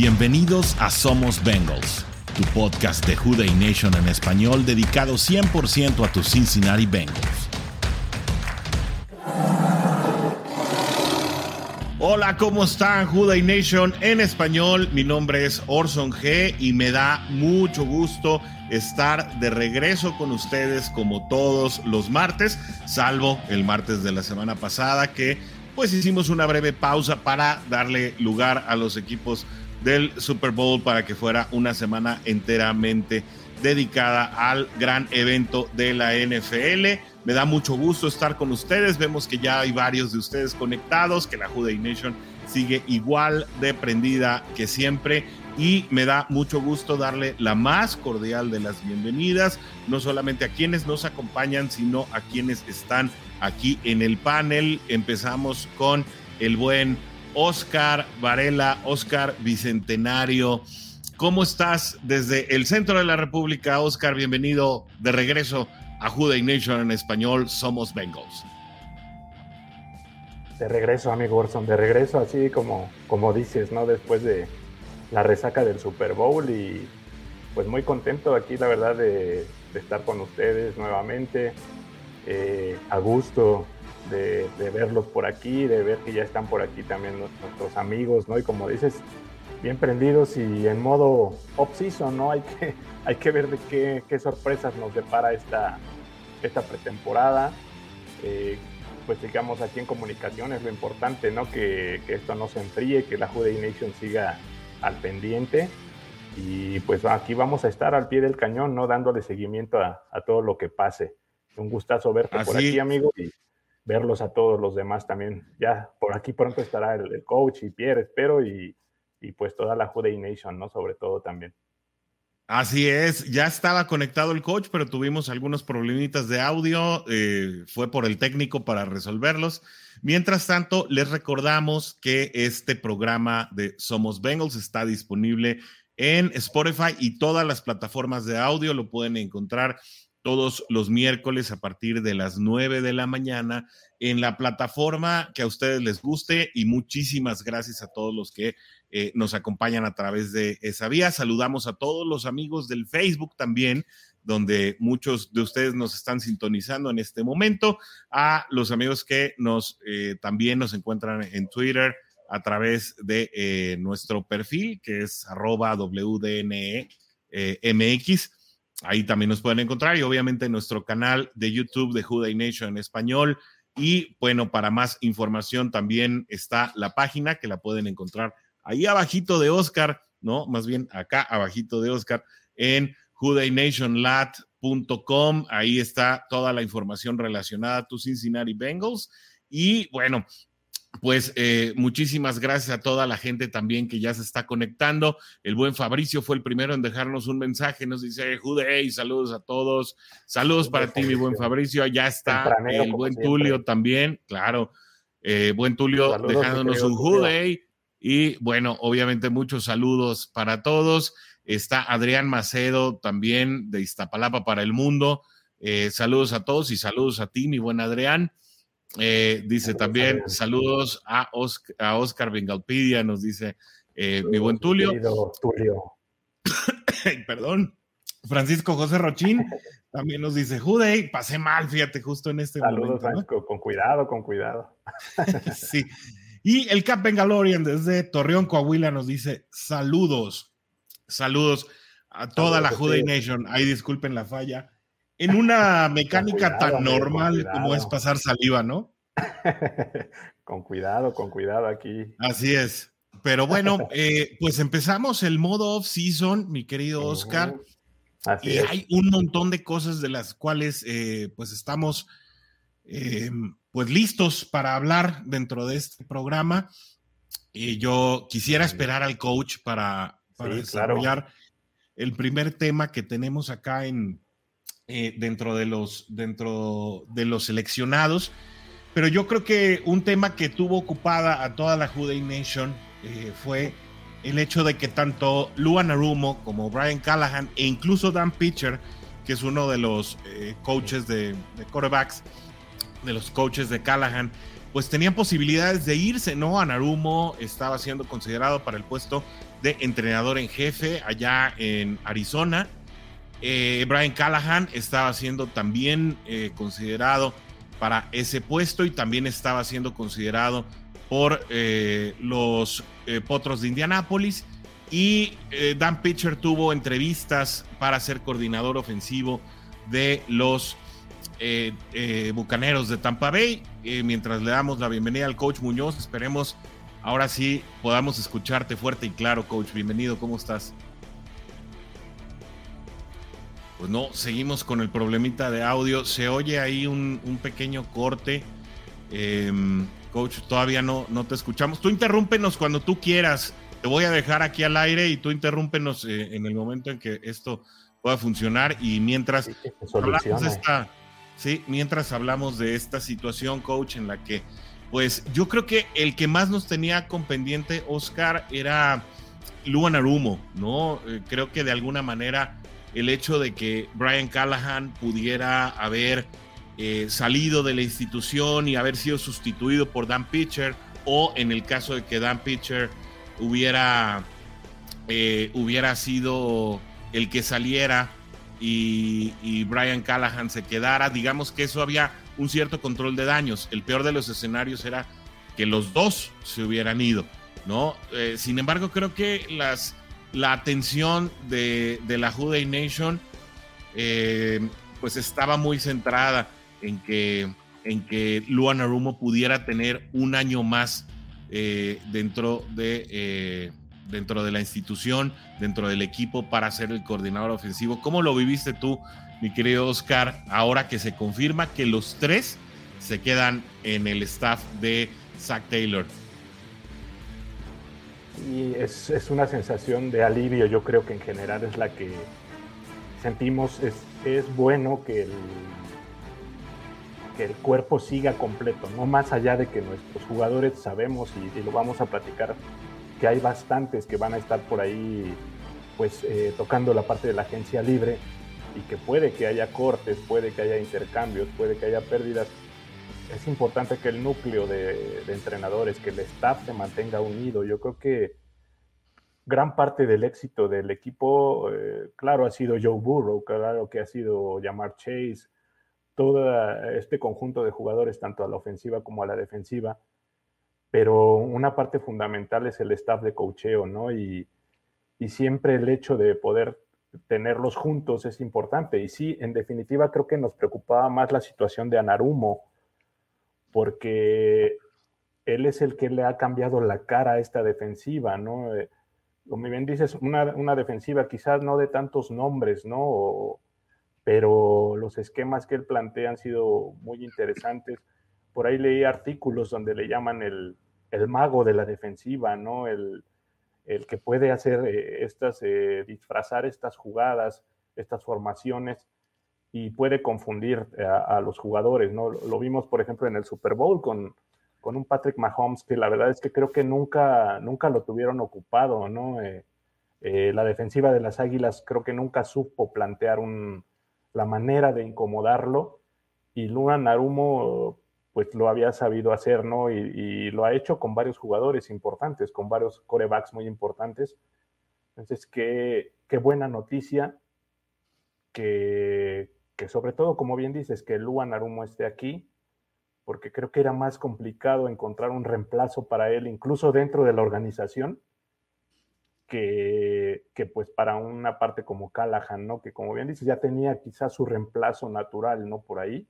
Bienvenidos a Somos Bengals, tu podcast de Juday Nation en español dedicado 100% a tus Cincinnati Bengals. Hola, ¿cómo están Juday Nation en español? Mi nombre es Orson G y me da mucho gusto estar de regreso con ustedes como todos los martes, salvo el martes de la semana pasada que pues hicimos una breve pausa para darle lugar a los equipos del Super Bowl para que fuera una semana enteramente dedicada al gran evento de la NFL. Me da mucho gusto estar con ustedes. Vemos que ya hay varios de ustedes conectados, que la Juday Nation sigue igual de prendida que siempre y me da mucho gusto darle la más cordial de las bienvenidas, no solamente a quienes nos acompañan, sino a quienes están aquí en el panel. Empezamos con el buen Oscar Varela, Oscar Bicentenario. ¿Cómo estás desde el centro de la República, Oscar? Bienvenido de regreso a Juday Nation en español, Somos Bengals. De regreso, amigo Orson, de regreso, así como, como dices, ¿no? Después de la resaca del Super Bowl y pues muy contento aquí, la verdad, de, estar con ustedes nuevamente, eh, a gusto, de, verlos por aquí, de ver que ya están por aquí también nuestros amigos, ¿no? Y como dices, bien prendidos y en modo off-season, ¿no? Hay que, hay que ver de qué, qué sorpresas nos depara esta, esta pretemporada. Eh, pues digamos aquí en comunicación es lo importante, ¿no? Que, que, esto no se enfríe, que la Juday Nation siga al pendiente. Y pues aquí vamos a estar al pie del cañón, ¿no? Dándole seguimiento a, a todo lo que pase. Un gustazo verte por aquí, amigo, y verlos a todos los demás también. Ya por aquí pronto estará el, coach y Pierre, espero, y, y pues toda la Juday Nation, ¿no? Sobre todo también. Así es, ya estaba conectado el coach, pero tuvimos algunos problemitas de audio, eh, fue por el técnico para resolverlos. Mientras tanto, les recordamos que este programa de Somos Bengals está disponible en Spotify y todas las plataformas de audio, lo pueden encontrar todos los miércoles a partir de las 9 de la mañana en la plataforma que a ustedes les guste y muchísimas gracias a todos los que eh, nos acompañan a través de esa vía. Saludamos a todos los amigos del Facebook también, donde muchos de ustedes nos están sintonizando en este momento, a los amigos que nos eh, también nos encuentran en Twitter a través de eh, nuestro perfil, que es arroba WDNEMX. Ahí también nos pueden encontrar y obviamente en nuestro canal de YouTube de Juday Nation en español. Y bueno, para más información también está la página que la pueden encontrar ahí abajito de Oscar, ¿no? Más bien acá abajito de Oscar en judaynationlat.com. Ahí está toda la información relacionada a tus Cincinnati Bengals. Y bueno, pues eh, muchísimas gracias a toda la gente también que ya se está conectando. El buen Fabricio fue el primero en dejarnos un mensaje. Nos dice, Juday, saludos a todos. Saludos para ti, mi buen Fabricio. Ya está el buen Tulio también, claro. Eh, buen Tulio dejándonos un Juday. Y bueno, obviamente muchos saludos para todos. Está Adrián Macedo también de Iztapalapa para el mundo. Eh, saludos a todos y saludos a ti, mi buen Adrián. Eh, dice también saludos a Oscar, a Oscar Bengalpidia, nos dice eh, mi buen Tulio. Tulio. Perdón. Francisco José Rochín también nos dice, Jude, pasé mal, fíjate, justo en este momento. Saludos, con cuidado, con cuidado. sí. Y el Cap Bengalorian desde Torreón, Coahuila, nos dice saludos, saludos a toda la Juday Nation. Ahí disculpen la falla. En una mecánica tan normal como es pasar saliva, ¿no? con cuidado, con cuidado aquí. Así es. Pero bueno, eh, pues empezamos el modo off-season, mi querido Oscar. Así y hay un montón de cosas de las cuales eh, pues estamos eh, pues listos para hablar dentro de este programa. Y yo quisiera esperar al coach para, desarrollar el primer tema que tenemos acá en, eh, dentro, de los, dentro de los seleccionados. Pero yo creo que un tema que tuvo ocupada a toda la Juday Nation eh, fue el hecho de que tanto Luan Arumo como Brian Callahan e incluso Dan Pitcher, que es uno de los eh, coaches de, de quarterbacks, de los coaches de Callahan, pues tenían posibilidades de irse, ¿no? Anarumo estaba siendo considerado para el puesto de entrenador en jefe allá en Arizona. Eh, Brian Callahan estaba siendo también eh, considerado para ese puesto y también estaba siendo considerado por eh, los Potros de Indianápolis. Y Dan Pitcher tuvo entrevistas para ser coordinador ofensivo de los Bucaneros de Tampa Bay. mientras le damos la bienvenida al coach Muñoz, esperemos ahora sí podamos escucharte fuerte y claro, coach. Bienvenido, ¿cómo estás? Pues no, seguimos con el problemita de audio. Se oye ahí un, pequeño corte. Em, coach, todavía no, no te escuchamos. Tú interrúmpenos cuando tú quieras. Te voy a dejar aquí al aire y tú interrúmpenos eh, en el momento en que esto pueda funcionar. Y mientras hablamos de esta, sí, mientras hablamos de esta situación, coach, en la que, pues, yo creo que el que más nos tenía con pendiente, Oscar, era Luan Arumo, ¿no? Eh, creo que de alguna manera el hecho de que Brian Callahan pudiera haber eh, salido de la institución y haber sido sustituido por Dan Pitcher, o en el caso de que Dan Pitcher hubiera, eh, hubiera sido el que saliera y, Brian Callahan se quedara, digamos que eso había un cierto control de daños. El peor de los escenarios era que los dos se hubieran ido, ¿no? Eh, sin embargo, creo que las la atención de, la Juday Nation eh, pues estaba muy centrada en que, en que Luan Arumo pudiera tener un año más eh, dentro, de, eh, dentro de la institución, dentro del equipo para ser el coordinador ofensivo. ¿Cómo lo viviste tú, mi querido Oscar, ahora que se confirma que los tres se quedan en el staff de Zach Taylor? Y es, es, una sensación de alivio, yo creo que en general es la que sentimos, es, es bueno que el, que el cuerpo siga completo, no más allá de que nuestros jugadores sabemos y, lo vamos a platicar, que hay bastantes que van a estar por ahí pues eh, tocando la parte de la agencia libre y que puede que haya cortes, puede que haya intercambios, puede que haya pérdidas, es importante que el núcleo de, entrenadores, que el staff se mantenga unido. Yo creo que gran parte del éxito del equipo, eh, claro, ha sido Joe Burrow, claro que ha sido Jamar Chase, todo este conjunto de jugadores, tanto a la ofensiva como a la defensiva, pero una parte fundamental es el staff de cocheo, ¿no? Y siempre el hecho de poder tenerlos juntos es importante. Y sí, en definitiva, creo que nos preocupaba más la situación de Anarumo, porque él es el que le ha cambiado la cara a esta defensiva, ¿no? Eh, como bien dices, una, defensiva quizás no de tantos nombres, ¿no? pero los esquemas que él plantea han sido muy interesantes. Por ahí leí artículos donde le llaman el, mago de la defensiva, ¿no? El, que puede hacer eh, estas, eh, disfrazar estas jugadas, estas formaciones y puede confundir a, los jugadores, ¿no? Lo vimos, por ejemplo, en el Super Bowl con, con un Patrick Mahomes que la verdad es que creo que nunca, nunca lo tuvieron ocupado, ¿no? Eh, eh, la defensiva de las Águilas creo que nunca supo plantear un, la manera de incomodarlo y Luna Narumo pues lo había sabido hacer, ¿no? Y, y, lo ha hecho con varios jugadores importantes, con varios corebacks muy importantes. Entonces, qué, qué buena noticia que, que sobre todo, como bien dices, que Luan Arumo esté aquí, porque creo que era más complicado encontrar un reemplazo para él, incluso dentro de la organización, que, que, pues para una parte como Callahan, ¿no? Que como bien dices, ya tenía quizás su reemplazo natural, ¿no? Por ahí.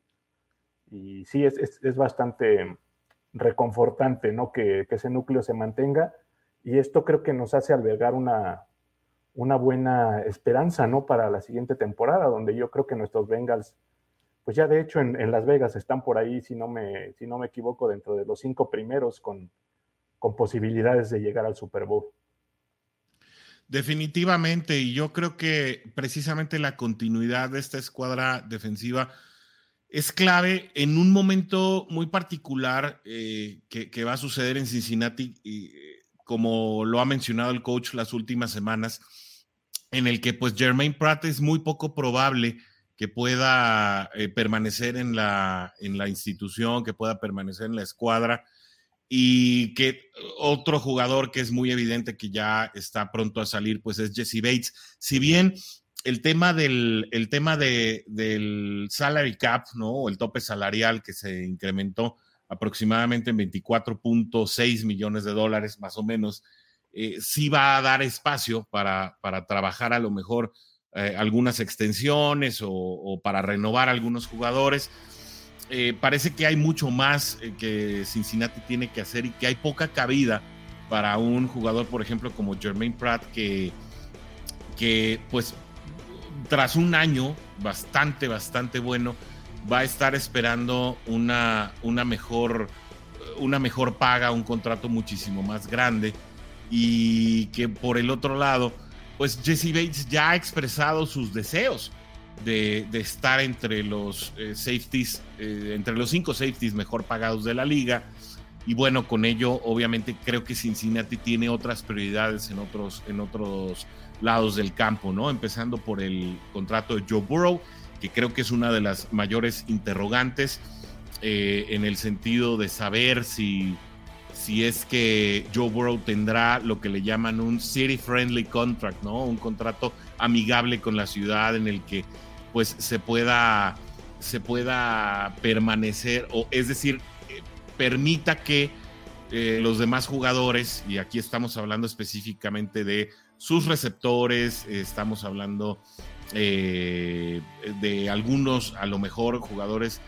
Y sí, es, es, es bastante reconfortante, ¿no? Que, que, ese núcleo se mantenga. Y esto creo que nos hace albergar una, una buena esperanza, ¿no? Para la siguiente temporada, donde yo creo que nuestros Bengals, pues ya de hecho en, Las Vegas están por ahí, si no me, si no me equivoco, dentro de los cinco primeros con, con posibilidades de llegar al Super Bowl. Definitivamente, y yo creo que precisamente la continuidad de esta escuadra defensiva es clave en un momento muy particular eh, que, va a suceder en Cincinnati, y, eh, como lo ha mencionado el coach las últimas semanas en el que pues Jermaine Pratt es muy poco probable que pueda eh, permanecer en la, en la institución, que pueda permanecer en la escuadra. y que otro jugador que es muy evidente que ya está pronto a salir, pues es Jesse Bates. Si bien el tema del, el tema de, del salary cap, ¿no? O el tope salarial que se incrementó aproximadamente en 24.6 millones de dólares, más o menos, eh, sí va a dar espacio para, para trabajar a lo mejor eh, algunas extensiones o, para renovar algunos jugadores. Eh, parece que hay mucho más que Cincinnati tiene que hacer y que hay poca cabida para un jugador, por ejemplo, como Jermaine Pratt, que, que pues tras un año bastante, bastante bueno, va a estar esperando una, una, mejor, una mejor paga, un contrato muchísimo más grande y que por el otro lado, pues Jesse Bates ya ha expresado sus deseos de, estar entre los eh, safeties, eh, entre los cinco safeties mejor pagados de la liga. Y bueno, con ello, obviamente, creo que Cincinnati tiene otras prioridades en otros, en otros lados del campo, ¿no? Empezando por el contrato de Joe Burrow, que creo que es una de las mayores interrogantes eh, en el sentido de saber si si es que Joe Burrow tendrá lo que le llaman un city friendly contract, ¿no? Un contrato amigable con la ciudad en el que pues se pueda se pueda permanecer o es decir, eh, permita que eh, los demás jugadores y aquí estamos hablando específicamente de sus receptores, estamos hablando eh, de algunos a lo mejor jugadores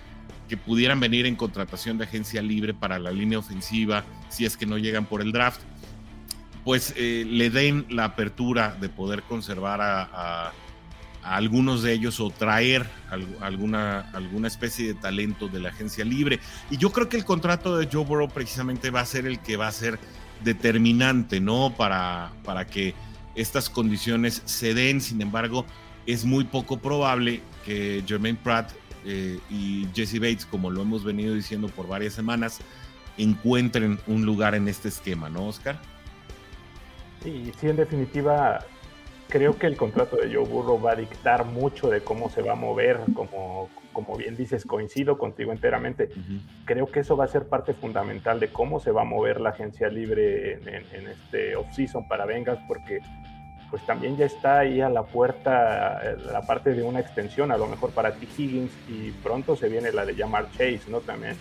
que pudieran venir en contratación de agencia libre para la línea ofensiva, si es que no llegan por el draft, pues eh, le den la apertura de poder conservar a, algunos de ellos o traer alguna, alguna especie de talento de la agencia libre. Y yo creo que el contrato de Joe Burrow precisamente va a ser el que va a ser determinante, ¿no? Para, para que estas condiciones se den. Sin embargo, es muy poco probable que Jermaine Pratt eh, y Jesse Bates, como lo hemos venido diciendo por varias semanas, encuentren un lugar en este esquema, ¿no, Oscar? Sí, sí, en definitiva, creo que el contrato de Joe Burrow va a dictar mucho de cómo se va a mover, como, como bien dices, coincido contigo enteramente. Creo que eso va a ser parte fundamental de cómo se va a mover la agencia libre en, en, en este off-season para Vengas, porque pues también ya está ahí a la puerta eh, la parte de una extensión, a lo mejor para T. Higgins, y pronto se viene la de llamar Chase, ¿no? También,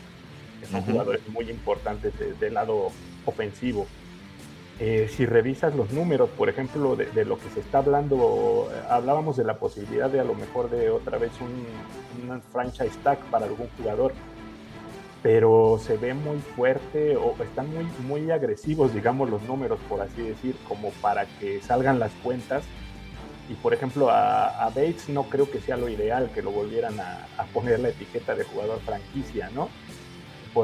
son jugadores muy importantes del lado ofensivo. Eh, si revisas los números, por ejemplo, de, lo que se está hablando, eh, hablábamos de la posibilidad de a lo mejor de otra vez un, un franchise tag para algún jugador pero se ve muy fuerte o están muy, muy agresivos, digamos, los números, por así decir, como para que salgan las cuentas. Y por ejemplo, a, Bates no creo que sea lo ideal que lo volvieran a, poner la etiqueta de jugador franquicia, ¿no?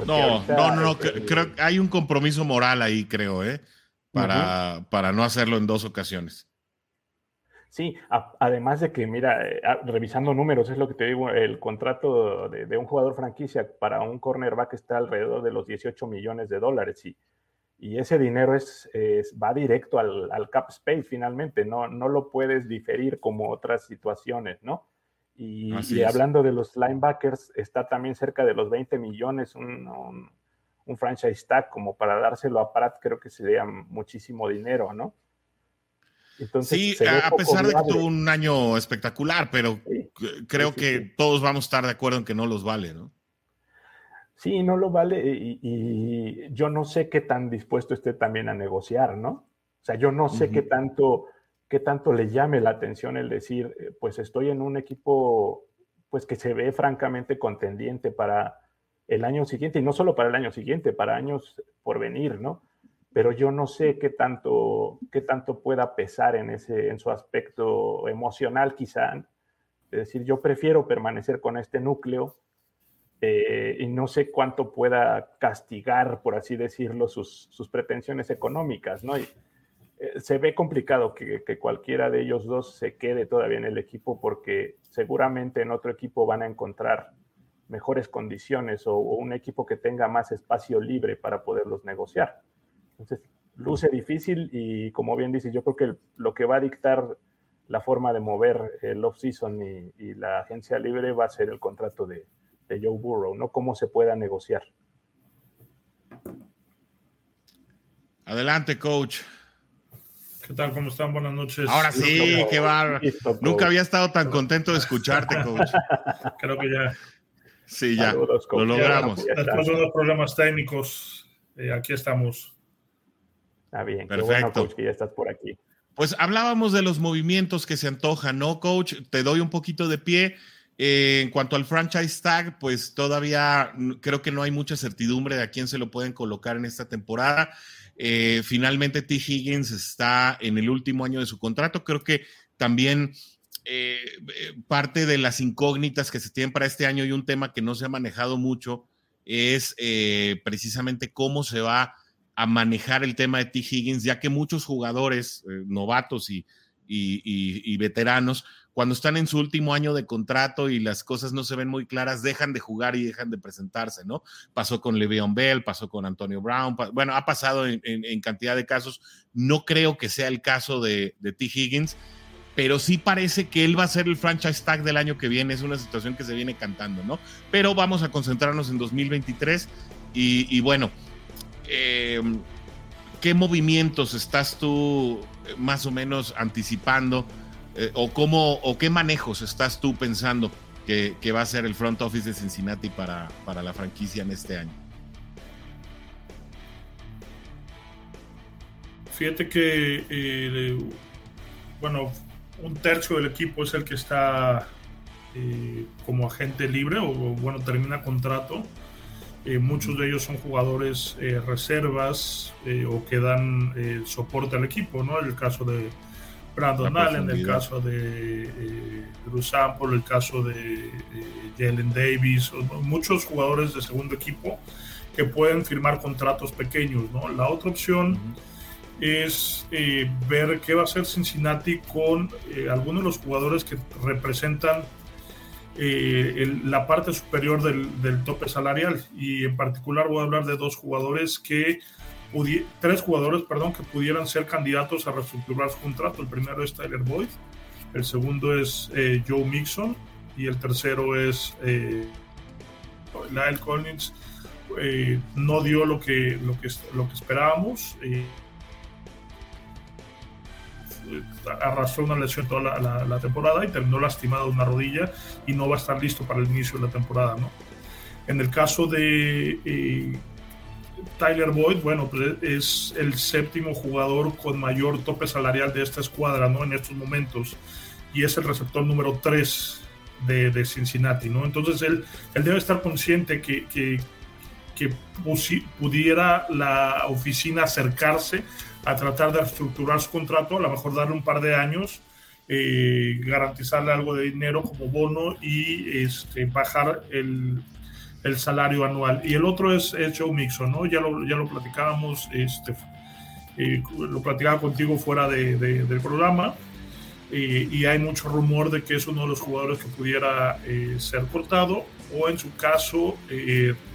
no, no, no, creo que hay un compromiso moral ahí, creo, ¿eh? Para, para no hacerlo en dos ocasiones. Sí, además de que, mira, eh, revisando números, es lo que te digo, el contrato de, un jugador franquicia para un cornerback está alrededor de los 18 millones de dólares y, y ese dinero es, va directo al, cap space finalmente, no, no lo puedes diferir como otras situaciones, ¿no? Y, hablando de los linebackers, está también cerca de los 20 millones un, un franchise tag como para dárselo a Pratt, creo que sería muchísimo dinero, ¿no? Sí, a pesar de que tuvo un año espectacular, pero creo que todos vamos a estar de acuerdo en que no los vale, ¿no? Sí, no lo vale y, yo no sé qué tan dispuesto esté también a negociar, ¿no? O sea, yo no sé qué tanto qué tanto le llame la atención el decir, eh, pues estoy en un equipo pues que se ve francamente contendiente para el año siguiente y no solo para el año siguiente, para años por venir, ¿no? Pero yo no sé qué tanto, qué tanto pueda pesar en, ese, en su aspecto emocional quizá. Es decir, yo prefiero permanecer con este núcleo eh, y no sé cuánto pueda castigar, por así decirlo, sus, sus pretensiones económicas, ¿no? Y, eh, se ve complicado que, que, cualquiera de ellos dos se quede todavía en el equipo porque seguramente en otro equipo van a encontrar mejores condiciones o un equipo que tenga más espacio libre para poderlos negociar. Entonces, luce difícil y como bien dice, yo creo que lo que va a dictar la forma de mover el off-season y, la agencia libre va a ser el contrato de, Joe Burrow, no cómo se pueda negociar. Adelante, coach. ¿Qué tal? ¿Cómo están? Buenas noches. Ahora sí, qué bar. Nunca había estado tan contento de escucharte, coach. Creo que ya. Sí, ya. lo logramos. Después de unos problemas técnicos, eh, aquí estamos. Está bien. Perfecto. que ya estás por aquí. Pues hablábamos de los movimientos que se antojan, ¿no, coach? Te doy un poquito de pie. Eh, en cuanto al franchise tag, pues todavía creo que no hay mucha certidumbre de a quién se lo pueden colocar en esta temporada. Eh, finalmente T. Higgins está en el último año de su contrato. Creo que también eh, parte de las incógnitas que se tienen para este año y un tema que no se ha manejado mucho es precisamente cómo se va a manejar el tema de T. Higgins, ya que muchos jugadores novatos y, y veteranos cuando están en su último año de contrato y las cosas no se ven muy claras, dejan de jugar y dejan de presentarse, ¿no? Pasó con Le'Veon Bell, pasó con Antonio Brown, bueno, ha pasado en, cantidad de casos. No creo que sea el caso de, T. Higgins, pero sí parece que él va a ser el franchise tag del año que viene. Es una situación que se viene cantando, ¿no? Pero vamos a concentrarnos en 2023 y, bueno, em, ¿qué movimientos estás tú eh, más o menos anticipando? Eh, o cómo o qué manejos estás tú pensando que, va a ser el front office de Cincinnati para, para la franquicia en este año? Fíjate que, eh, bueno, un tercio del equipo es el que está eh, como agente libre o, bueno, termina contrato. Muchos de ellos son jugadores reservas o que dan soporte al equipo, ¿no? El caso de Brandon Allen, el caso de eh, Bruce Sample, el caso de eh, Jalen Davis, muchos jugadores de segundo equipo que pueden firmar contratos pequeños. ¿no? La otra opción es eh, ver qué va a hacer Cincinnati con eh, algunos de los jugadores que representan la parte superior del, del tope salarial. Y en particular voy a hablar de dos jugadores que tres jugadores, perdón, que pudieran ser candidatos a reestructurar su contrato. El primero es Tyler Boyd, el segundo es eh, Joe Mixon y el tercero es eh, Lyle Collins. Eh, no dio lo que, lo que, lo que esperábamos. Eh, arrastró una lesión toda la, temporada y terminó lastimado una rodilla y no va a estar listo para el inicio de la temporada. ¿no? En el caso de Tyler Boyd, bueno, pues es el séptimo jugador con mayor tope salarial de esta escuadra, ¿no? En estos momentos. Y es el receptor número 3 de, Cincinnati, ¿no? Entonces él, él debe estar consciente que, que, pudiera la oficina acercarse a tratar de estructurar su contrato, a lo mejor darle un par de años, eh, garantizarle algo de dinero como bono y este, bajar el, el salario anual. Y el otro es, Joe Mixon, ¿no? Ya lo, ya lo platicábamos, este, eh, lo platicaba contigo fuera de, del programa. Eh, y hay mucho rumor de que es uno de los jugadores que pudiera eh, ser cortado o en su caso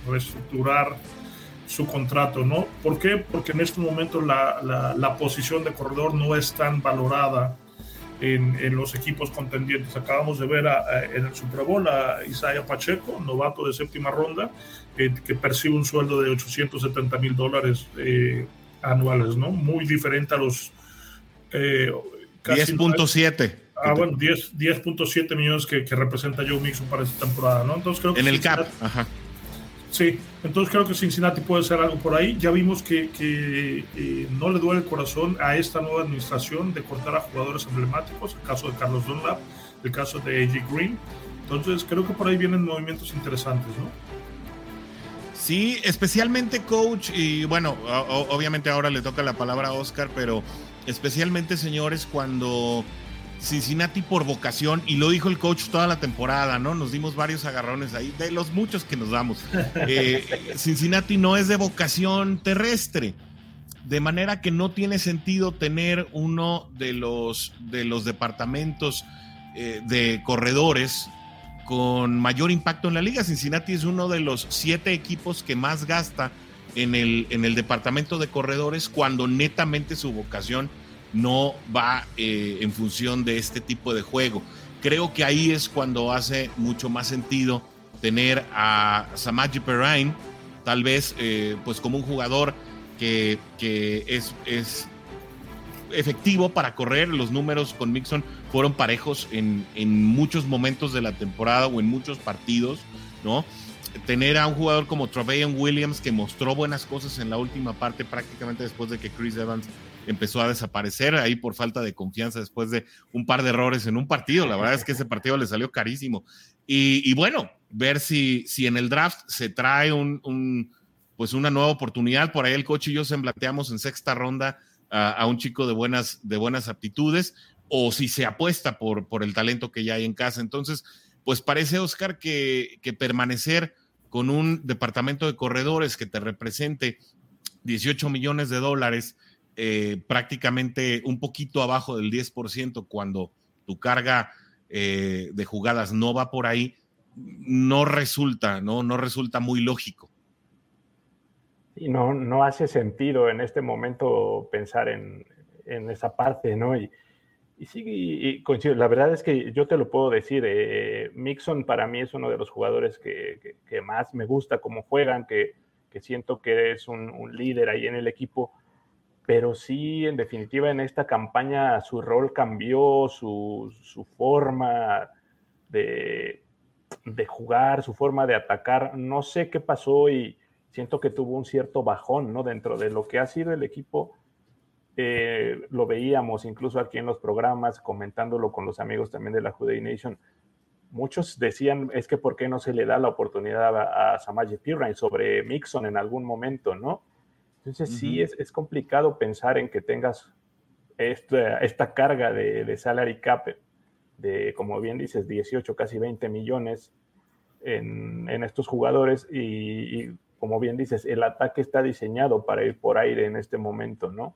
reestructurar su contrato, ¿no? ¿Por qué? Porque en este momento la, la, la posición de corredor no es tan valorada en, los equipos contendientes. Acabamos de ver en el Super Bowl a Isaiah Pacheco, novato de séptima ronda, que percibe un sueldo de 870 mil dólares eh, anuales, ¿no? Muy diferente a los... 10.7. Eh, ah, bueno, 10.7 millones que, que, representa Joe Mixon para esta temporada, ¿no? Entonces creo que... En el CAP, ajá. Sí, entonces creo que Cincinnati puede ser algo por ahí. Ya vimos que, eh, no le duele el corazón a esta nueva administración de cortar a jugadores emblemáticos, el caso de Carlos Dunlap, el caso de AJ Green. Entonces creo que por ahí vienen movimientos interesantes, ¿no? Sí, especialmente coach, y bueno, obviamente ahora le toca la palabra a Oscar, pero especialmente señores cuando Cincinnati por vocación, y lo dijo el coach toda la temporada, ¿no? Nos dimos varios agarrones ahí, de los muchos que nos damos. Eh, Cincinnati no es de vocación terrestre, de manera que no tiene sentido tener uno de los, de los departamentos eh, de corredores con mayor impacto en la liga. Cincinnati es uno de los siete equipos que más gasta en el, en el departamento de corredores cuando netamente su vocación no va eh, en función de este tipo de juego. Creo que ahí es cuando hace mucho más sentido tener a Samaji Perrine, tal vez eh, pues como un jugador que, es, efectivo para correr. Los números con Mixon fueron parejos en, en, muchos momentos de la temporada o en muchos partidos, ¿no? Tener a un jugador como Trevelyan Williams que mostró buenas cosas en la última parte, prácticamente después de que Chris Evans empezó a desaparecer ahí por falta de confianza después de un par de errores en un partido. La verdad es que ese partido le salió carísimo. Y, bueno, ver si, si en el draft se trae un, pues una nueva oportunidad. Por ahí el coche y yo semblateamos en sexta ronda a, un chico de buenas, de buenas aptitudes o si se apuesta por, por el talento que ya hay en casa. Entonces, pues parece, Oscar, que, que permanecer con un departamento de corredores que te represente 18 millones de dólares, eh, prácticamente un poquito abajo del 10% cuando tu carga eh, de jugadas no va por ahí, no resulta, ¿no? No resulta muy lógico. Y no, no hace sentido en este momento pensar en, esa parte, ¿no? Y, y sí, y, coincido. La verdad es que yo te lo puedo decir, eh, Mixon para mí es uno de los jugadores que, más me gusta cómo juegan, que, siento que es un, líder ahí en el equipo, pero sí, en definitiva, en esta campaña su rol cambió, su, su forma de, de jugar, su forma de atacar. No sé qué pasó y siento que tuvo un cierto bajón, ¿no? Dentro de lo que ha sido el equipo, eh, lo veíamos incluso aquí en los programas, comentándolo con los amigos también de la Juday Nation. Muchos decían, es que ¿por qué no se le da la oportunidad a, a Samaje Pirrain sobre Mixon en algún momento, ¿no? Entonces sí, es, es, complicado pensar en que tengas esta, esta carga de, de, salary cap de, como bien dices, 18, casi 20 millones en, en estos jugadores y, y como bien dices, el ataque está diseñado para ir por aire en este momento, ¿no?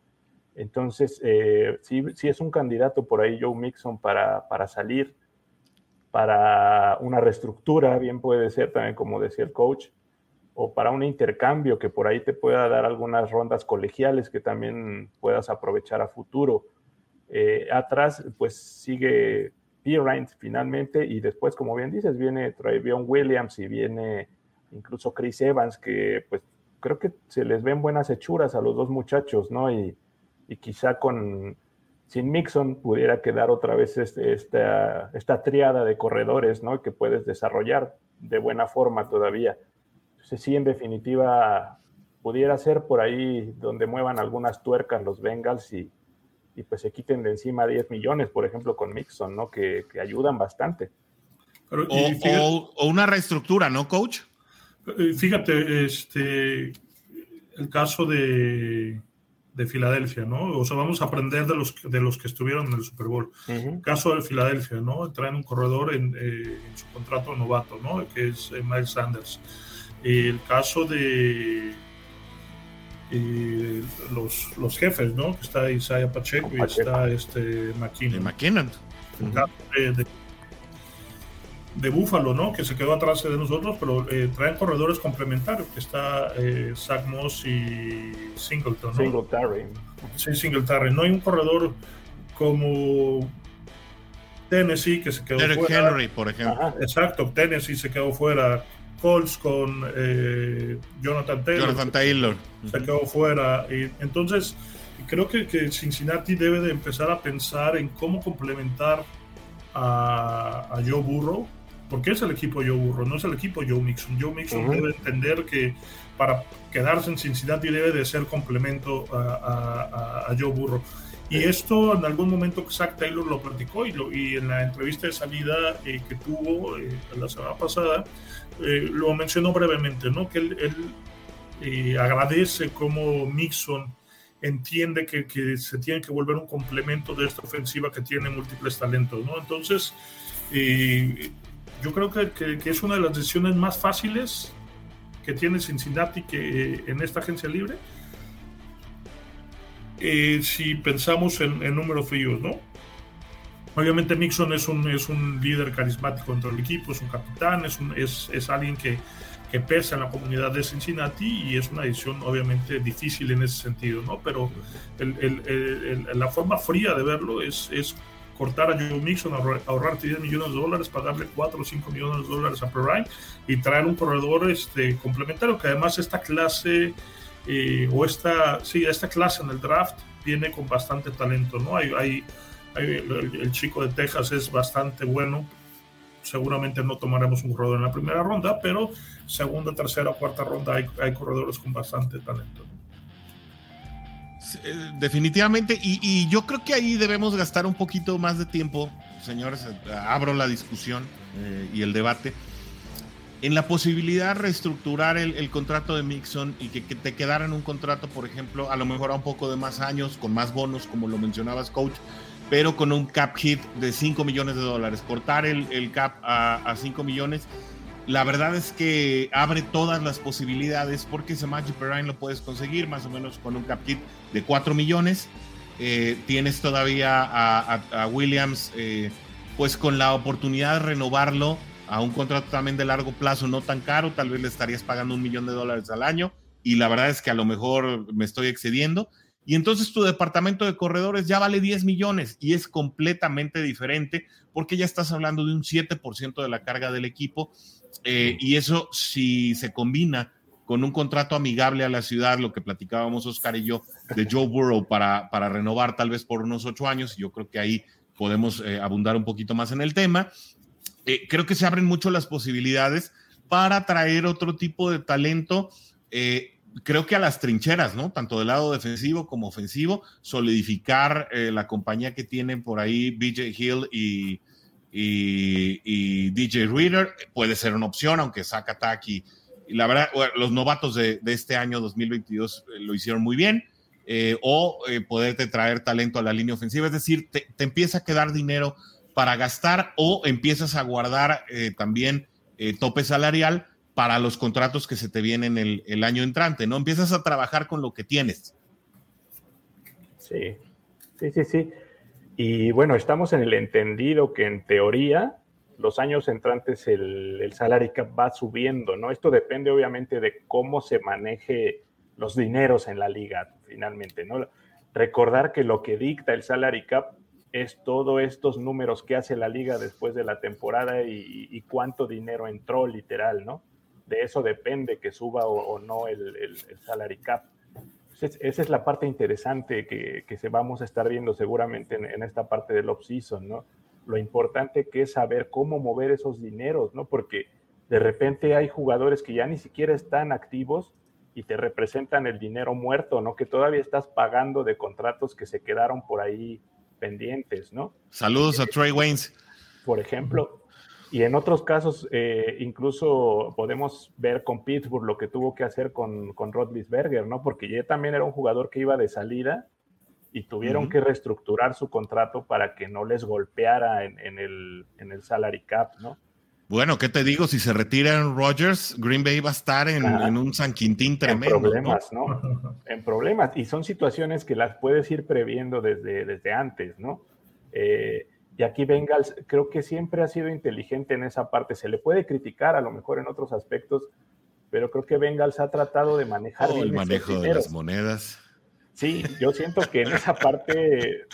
Entonces, eh, sí, sí, es un candidato por ahí Joe Mixon para, para salir, para una reestructura, bien puede ser también como decía el coach, o para un intercambio que por ahí te pueda dar algunas rondas colegiales que también puedas aprovechar a futuro. Eh, atrás, pues sigue Pirine finalmente y después, como bien dices, viene Travion Williams y viene incluso Chris Evans, que pues creo que se les ven buenas hechuras a los dos muchachos, ¿no? Y, quizá con sin Mixon pudiera quedar otra vez este, esta, esta de corredores, ¿no? Que puedes desarrollar de buena forma todavía. Sí, en definitiva, pudiera ser por ahí donde muevan algunas tuercas los Bengals y, pues se quiten de encima 10 millones, por ejemplo, con Mixon, ¿no? Que, ayudan bastante. o, una reestructura, ¿no, coach? Eh, fíjate, este, el caso de, de, Filadelfia, ¿no? O sea, vamos a aprender de los, de los que estuvieron en el Super Bowl. El caso de Filadelfia, ¿no? Traen un corredor en, eh, su contrato novato, ¿no? Que es eh, Miles Sanders. El caso de los, los jefes, ¿no? Que está Isaiah Pacheco, y está este McKinnon. McKinnon. El caso de de Búfalo, ¿no? Que se quedó atrás de nosotros, pero eh, traen corredores complementarios, que está eh, Zach Moss y Singleton, ¿no? Singletary. Sí, Singletary. No hay un corredor como Tennessee que se quedó Derek fuera. Henry, por ejemplo. Exacto, Tennessee se quedó fuera. Colts con eh, Jonathan Taylor. Jonathan Taylor. Se quedó fuera. Y, entonces, creo que, que Cincinnati debe de empezar a pensar en cómo complementar a, a Joe Burrow porque es el equipo Joe Burrow, no es el equipo Joe Mixon. Joe Mixon debe entender que para quedarse en Cincinnati debe de ser complemento a, Joe Burrow. Y esto en algún momento Zach Taylor lo platicó y, lo, y en la entrevista de salida eh, que tuvo eh, la semana pasada eh, lo mencionó brevemente, ¿no? que él, agradece cómo Mixon entiende que, que, se tiene que volver un complemento de esta ofensiva que tiene múltiples talentos. ¿no? Entonces, yo creo que, que, es una de las decisiones más fáciles que tiene Cincinnati que, eh, en esta agencia libre. Eh, si pensamos en, números fríos, ¿no? Obviamente Nixon es un, es un líder carismático dentro del equipo, es un capitán, es, un, es, es alguien que, que, pesa en la comunidad de Cincinnati y es una decisión obviamente difícil en ese sentido, ¿no? Pero el, el, la forma fría de verlo es, es cortar a Joe Mixon, ahorrarte 10 millones de dólares, pagarle 4 o 5 millones de dólares a Perrine y traer un corredor este, complementario que además esta clase eh, o esta, sí, esta clase en el draft viene con bastante talento, ¿no? Hay, hay, el, chico de Texas es bastante bueno. Seguramente no tomaremos un corredor en la primera ronda, pero segunda, tercera, cuarta ronda hay, hay corredores con bastante talento. Eh, definitivamente, y, yo creo que ahí debemos gastar un poquito más de tiempo, señores, eh, abro la discusión y el debate en la posibilidad de reestructurar el, contrato de Mixon y que, te quedara en un contrato, por ejemplo, a lo mejor a un poco de más años, con más bonos, como lo mencionabas, coach, pero con un cap hit de 5 millones de dólares. Cortar el, cap a, 5 millones, la verdad es que abre todas las posibilidades porque ese Magic Perrine lo puedes conseguir más o menos con un cap hit de 4 millones. Eh, tienes todavía a, Williams, eh, pues con la oportunidad de renovarlo a un contrato también de largo plazo, no tan caro, tal vez le estarías pagando un millón de dólares al año y la verdad es que a lo mejor me estoy excediendo. Y entonces tu departamento de corredores ya vale 10 millones y es completamente diferente porque ya estás hablando de un 7% de la carga del equipo eh, y eso si se combina con un contrato amigable a la ciudad, lo que platicábamos Oscar y yo de Joe Burrow para, para renovar tal vez por unos ocho años, yo creo que ahí podemos eh, abundar un poquito más en el tema. Eh, creo que se abren mucho las posibilidades para traer otro tipo de talento. Eh, creo que a las trincheras, ¿no? Tanto del lado defensivo como ofensivo, solidificar eh, la compañía que tienen por ahí BJ Hill y, DJ Reader puede ser una opción, aunque saca y, y la verdad, los novatos de, este año 2022 lo hicieron muy bien. o poderte traer talento a la línea ofensiva, es decir, te, te empieza a quedar dinero para gastar o empiezas a guardar eh, también eh, tope salarial para los contratos que se te vienen el, año entrante, ¿no? Empiezas a trabajar con lo que tienes. Sí, sí, sí, sí. Y bueno, estamos en el entendido que en teoría los años entrantes el, el salary cap va subiendo, ¿no? Esto depende obviamente de cómo se maneje los dineros en la liga finalmente, ¿no? Recordar que lo que dicta el salary cap es todos estos números que hace la liga después de la temporada y, cuánto dinero entró literal, ¿no? De eso depende que suba o, no el, salary cap. esa es la parte interesante que, se vamos a estar viendo seguramente en, esta parte del off-season, ¿no? Lo importante que es saber cómo mover esos dineros, ¿no? Porque de repente hay jugadores que ya ni siquiera están activos y te representan el dinero muerto, ¿no? Que todavía estás pagando de contratos que se quedaron por ahí pendientes, ¿no? Saludos a Trey Waynes. Por ejemplo, y en otros casos, eh, incluso podemos ver con Pittsburgh lo que tuvo que hacer con, con Rodlisberger, ¿no? Porque ya también era un jugador que iba de salida y tuvieron que reestructurar su contrato para que no les golpeara en, en, el, en el salary cap, ¿no? Bueno, ¿qué te digo? Si se retiran Rodgers, Green Bay va a estar en, un San Quintín tremendo. En problemas, ¿no? En problemas. Y son situaciones que las puedes ir previendo desde, desde antes, ¿no? Eh, y aquí Bengals creo que siempre ha sido inteligente en esa parte. Se le puede criticar a lo mejor en otros aspectos, pero creo que Bengals ha tratado de manejar el manejo de las monedas. Sí, yo siento que en esa parte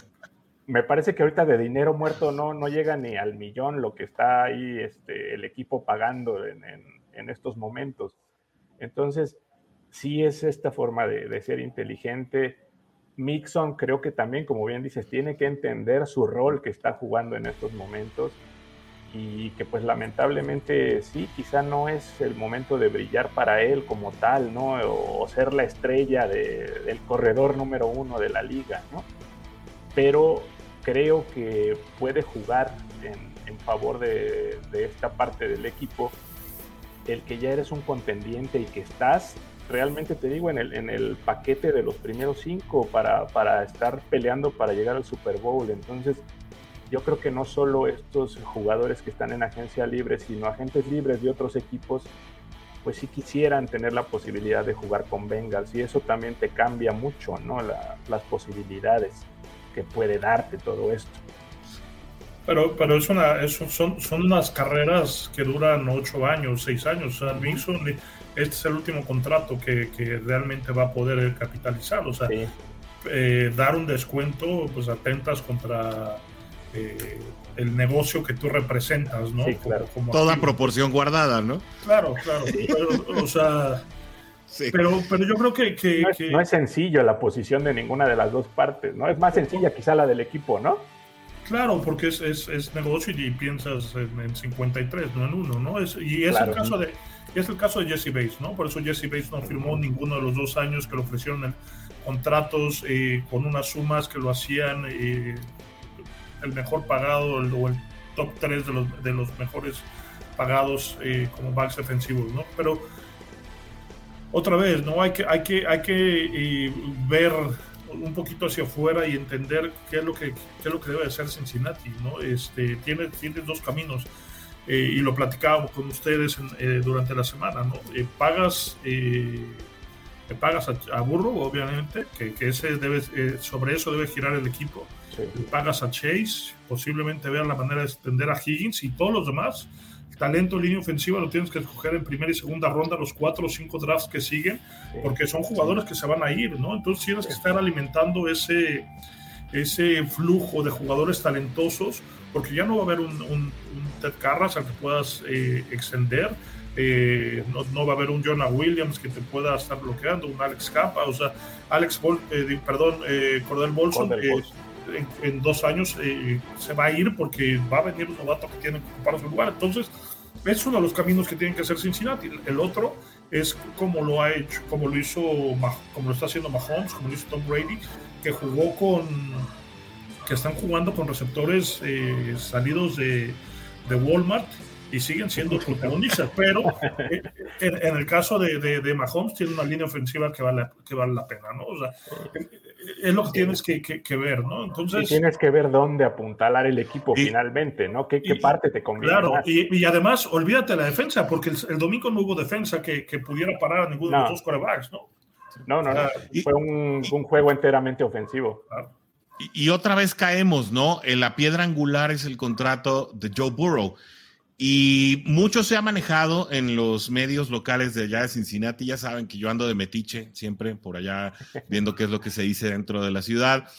me parece que ahorita de dinero muerto no, no llega ni al millón lo que está ahí este, el equipo pagando en, estos momentos. Entonces, sí es esta forma de, ser inteligente. Mixon creo que también, como bien dices, tiene que entender su rol que está jugando en estos momentos y que pues lamentablemente sí, quizá no es el momento de brillar para él como tal, ¿no? O, ser la estrella del corredor número uno de la liga, ¿no? Pero creo que puede jugar en, favor de, esta parte del equipo el que ya eres un contendiente y que estás realmente te digo en el, en el paquete de los primeros cinco para, para estar peleando para llegar al Super Bowl. Entonces, yo creo que no solo estos jugadores que están en agencia libre, sino agentes libres de otros equipos, pues sí quisieran tener la posibilidad de jugar con Bengals y eso también te cambia mucho, ¿no? las posibilidades que puede darte todo esto. Pero, pero es una, son, son unas carreras que duran ocho años, seis años. O sea, este es el último contrato que, que, realmente va a poder capitalizar. O sea, eh, dar un descuento, pues atentas contra eh, el negocio que tú representas, ¿no? Toda proporción guardada, ¿no? Claro, claro. o sea Pero, pero yo creo que, que, no, es, sencillo la posición de ninguna de las dos partes, ¿no? Es más sencilla quizá la del equipo, ¿no? Claro, porque es, es, es negocio y piensas en, 53, no en uno, ¿no? Es, y es el caso de es el caso de Jesse Bates, ¿no? Por eso Jesse Bates no firmó ninguno de los dos años que le ofrecieron contratos eh, con unas sumas que lo hacían eh, el mejor pagado o el top 3 de los, de los mejores pagados eh, como backs defensivos, ¿no? Pero otra vez, ¿no? Hay que, hay que, hay que ver un poquito hacia afuera y entender qué es lo que, qué es lo que debe hacer Cincinnati, ¿no? Este, tiene, tiene dos caminos. Eh, y lo platicábamos con ustedes eh, durante la semana, ¿no? Eh, pagas, pagas a, Burro, obviamente, que, que ese debe, sobre eso debe girar el equipo. Pagas a Chase, posiblemente vean la manera de extender a Higgins y todos los demás. Talento en línea ofensiva lo tienes que escoger en primera y segunda ronda, los cuatro o cinco drafts que siguen, porque son jugadores que se van a ir, ¿no? Entonces tienes que estar alimentando ese, ese flujo de jugadores talentosos, porque ya no va a haber un, Ted Carras al que puedas eh, extender, eh, no, va a haber un Jonah Williams que te pueda estar bloqueando, un Alex Capa, o sea, Alex, eh, perdón, Cordell Bolson, en, dos años se va a ir porque va a venir un novato que tiene que ocupar su lugar. Entonces, es uno de los caminos que tienen que hacer Cincinnati. El otro es como lo ha hecho, como lo hizo, como lo está haciendo Mahomes, como lo hizo Tom Brady, que jugó con, que están jugando con receptores eh, salidos de, de, Walmart y siguen siendo protagonistas, pero eh, en, el caso de, de, Mahomes tiene una línea ofensiva que vale, que vale la pena, ¿no? O sea, es lo que tienes que, que, ver, ¿no? Entonces... tienes que ver dónde apuntalar el equipo finalmente, ¿no? ¿Qué, qué parte te conviene Claro, Y, y, además, olvídate la defensa, porque el, domingo no hubo defensa que, que pudiera parar a ninguno de los dos quarterbacks, ¿no? No, no, no. Fue un, juego enteramente ofensivo. Y, otra vez caemos, ¿no? En la piedra angular es el contrato de Joe Burrow. Y mucho se ha manejado en los medios locales de allá de Cincinnati. Ya saben que yo ando de metiche siempre por allá viendo qué es lo que se dice dentro de la ciudad.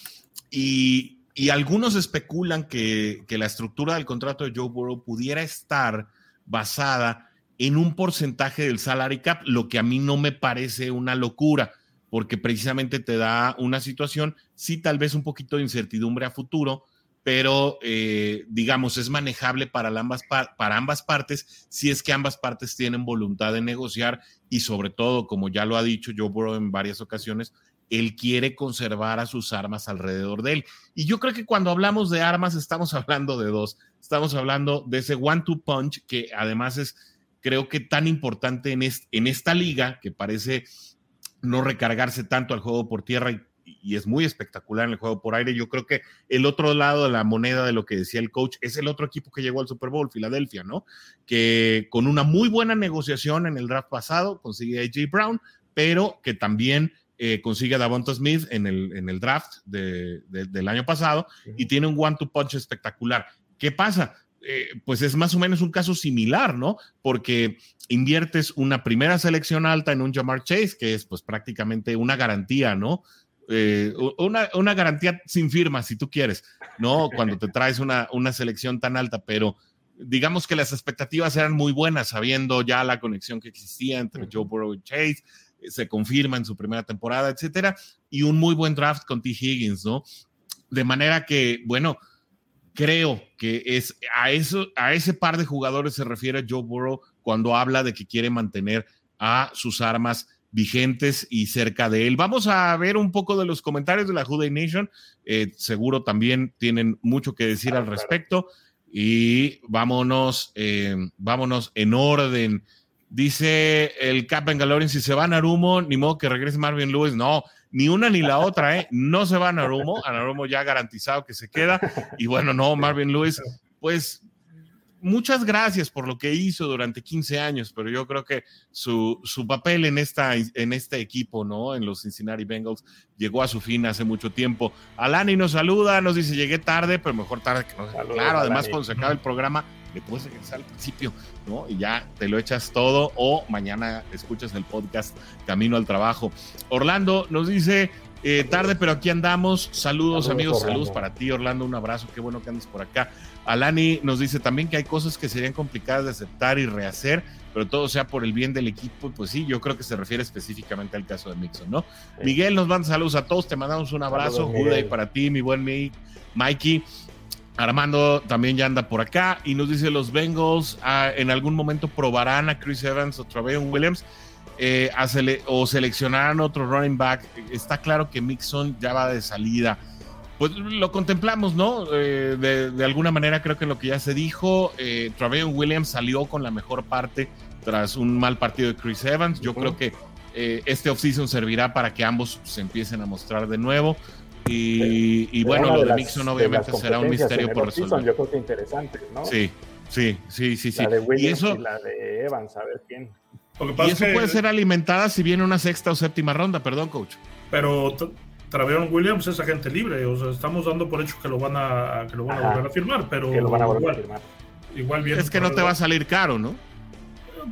Y, algunos especulan que, que la estructura del contrato de Joe Burrow pudiera estar basada en un porcentaje del salary cap, lo que a mí no me parece una locura, porque precisamente te da una situación, sí, tal vez un poquito de incertidumbre a futuro, pero eh, digamos, es manejable para ambas, para ambas partes si es que ambas partes tienen voluntad de negociar y sobre todo, como ya lo ha dicho Joe Burrow en varias ocasiones, él quiere conservar a sus armas alrededor de él. Y yo creo que cuando hablamos de armas estamos hablando de dos. Estamos hablando de ese one-two punch que además es creo que tan importante en, en esta liga, que parece no recargarse tanto al juego por tierra y, es muy espectacular en el juego por aire. Yo creo que el otro lado de la moneda de lo que decía el coach es el otro equipo que llegó al Super Bowl, Filadelfia, ¿no? Que con una muy buena negociación en el draft pasado consigue a AJ Brown, pero que también eh, consigue a Davonta Smith en el, en el draft del año pasado y tiene un one-two punch espectacular. ¿Qué pasa? Eh, pues es más o menos un caso similar, ¿no? Porque inviertes una primera selección alta en un Jamar Chase, que es pues prácticamente una garantía, ¿no? Eh, una, garantía sin firma, si tú quieres, ¿no? Cuando te traes una, una selección tan alta, pero digamos que las expectativas eran muy buenas, sabiendo ya la conexión que existía entre Joe Burrow y Chase, eh, se confirma en su primera temporada, etcétera, y un muy buen draft con T. Higgins, ¿no? De manera que, bueno, creo que es a eso, a ese par de jugadores se refiere Joe Burrow cuando habla de que quiere mantener a sus armas vigentes y cerca de él. Vamos a ver un poco de los comentarios de la Juday Nation. Eh, seguro también tienen mucho que decir al respecto. Y vámonos, eh, vámonos en orden. Dice el Cap Galorin, si se va a Narumo, ni modo que regrese Marvin Lewis. No, ni una ni la otra, ¿eh? No se va a Narumo, a Narumo ya garantizado que se queda. Y bueno, no, Marvin Lewis, pues muchas gracias por lo que hizo durante 15 años, pero yo creo que su, su, papel en, esta, en este equipo, ¿no? En los Cincinnati Bengals, llegó a su fin hace mucho tiempo. Alani nos saluda, nos dice, llegué tarde, pero mejor tarde que no. Claro, además cuando se acaba el programa, le puedes regresar al principio, ¿no? Y ya te lo echas todo o mañana escuchas el podcast Camino al Trabajo. Orlando nos dice, Eh, tarde, pero aquí andamos. Saludos, amigos, saludos para ti, Orlando. Un abrazo, qué bueno que andes por acá. Alani nos dice también que hay cosas que serían complicadas de aceptar y rehacer, pero todo sea por el bien del equipo. Pues sí, yo creo que se refiere específicamente al caso de Mixon, ¿no? Miguel nos manda saludos a todos, te mandamos un abrazo. Juday para ti, mi buen Mikey. Armando también ya anda por acá y nos dice los Bengals ah, en algún momento probarán a Chris Evans o Travion Williams eh, o seleccionarán otro running back. Está claro que Mixon ya va de salida. Pues lo contemplamos, ¿no? Eh, de, alguna manera creo que lo que ya se dijo, eh, Travion Williams salió con la mejor parte tras un mal partido de Chris Evans. Yo creo que eh, este offseason servirá para que ambos se empiezan a mostrar de nuevo. Y, bueno, lo de, Mixon obviamente será un misterio por resolver. Yo creo que interesante, ¿no? Sí, sí, sí, sí. sí. La de Williams y, eso, la de Evans, a ver quién. Y eso puede ser alimentada si viene una sexta o séptima ronda, perdón, coach. Pero Travion Williams es agente libre, o sea, estamos dando por hecho que lo van a, que lo van a volver a firmar, pero que lo van a volver igual, a firmar. igual Es que no te va a salir caro, ¿no?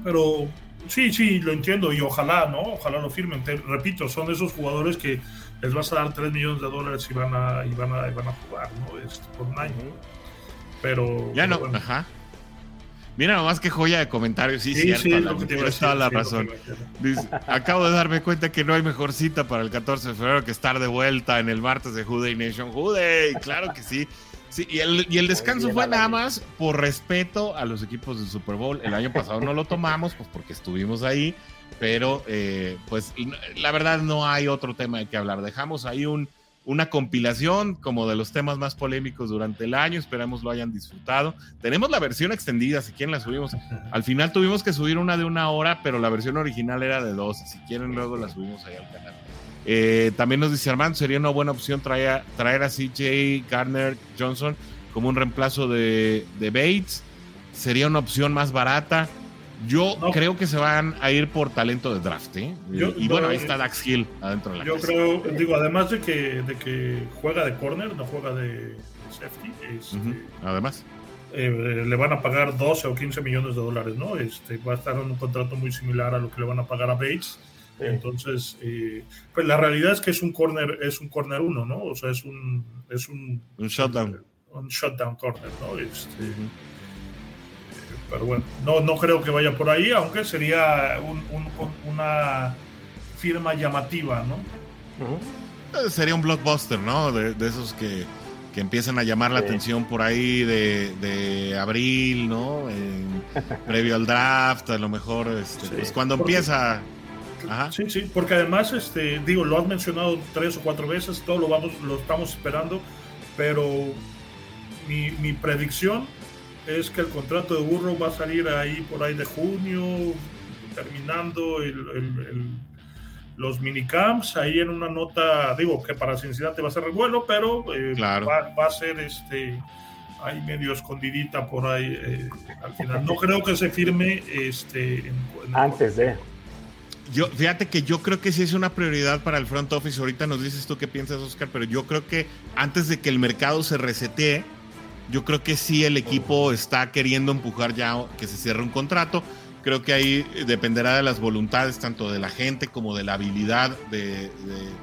Pero sí, sí, lo entiendo y ojalá, ¿no? Ojalá lo firmen. Te, repito, son esos jugadores que les vas a dar 3 millones de dólares y van a, y van a, van a jugar, ¿no? Este, por un año. Pero. Ya no, ajá. Mira nomás qué joya de comentarios. Sí, sí cierto, sí, tienes toda la razón. acabo de darme cuenta que no hay mejor cita para el 14 de febrero que estar de vuelta en el martes de Juday Nation. Juday, claro que sí. Sí, y el, y el descanso fue nada más por respeto a los equipos del Super Bowl. El año pasado no lo tomamos, pues porque estuvimos ahí, pero eh, pues la verdad no hay otro tema de que hablar. Dejamos ahí un, una compilación como de los temas más polémicos durante el año. Esperamos lo hayan disfrutado. Tenemos la versión extendida, si quieren la subimos. Al final tuvimos que subir una de una hora, pero la versión original era de dos. Si quieren, luego la subimos ahí al canal. Eh, también nos dice Armando, sería una buena opción traer, traer a CJ Gardner Johnson como un reemplazo de, de Bates. Sería una opción más barata. Yo creo que se van a ir por talento de draft, ¿eh? y bueno, ahí está Dax Hill adentro de la Yo creo, digo, además de que, de que juega de corner, no juega de safety. Este, además. Eh, le van a pagar 12 o 15 millones de dólares, ¿no? Este, va a estar en un contrato muy similar a lo que le van a pagar a Bates. Entonces, eh, pues la realidad es que es un corner, es un corner uno, ¿no? O sea, es un, es un, un shutdown. Un, shutdown corner, ¿no? Este, pero bueno, no, no creo que vaya por ahí, aunque sería una firma llamativa, ¿no? Eh, sería un blockbuster, ¿no? De, esos que, que, empiezan a llamar la atención por ahí de, abril, ¿no? previo al draft, a lo mejor, este, pues cuando empieza... Sí, sí, porque además, este, digo, lo has mencionado tres o cuatro veces, todo lo vamos, lo estamos esperando, pero mi, mi predicción es que el contrato de Burro va a salir ahí por ahí de junio, terminando el, los minicamps, ahí en una nota, digo que para Cincinnati va a ser el vuelo, pero eh, va, a ser este ahí medio escondidita por ahí eh, al final. No creo que se firme este antes de. Yo, fíjate que yo creo que sí es una prioridad para el front office. Ahorita nos dices tú qué piensas, Oscar, pero yo creo que antes de que el mercado se resetee, yo creo que sí el equipo está queriendo empujar ya que se cierre un contrato. Creo que ahí dependerá de las voluntades tanto de la gente como de la habilidad de,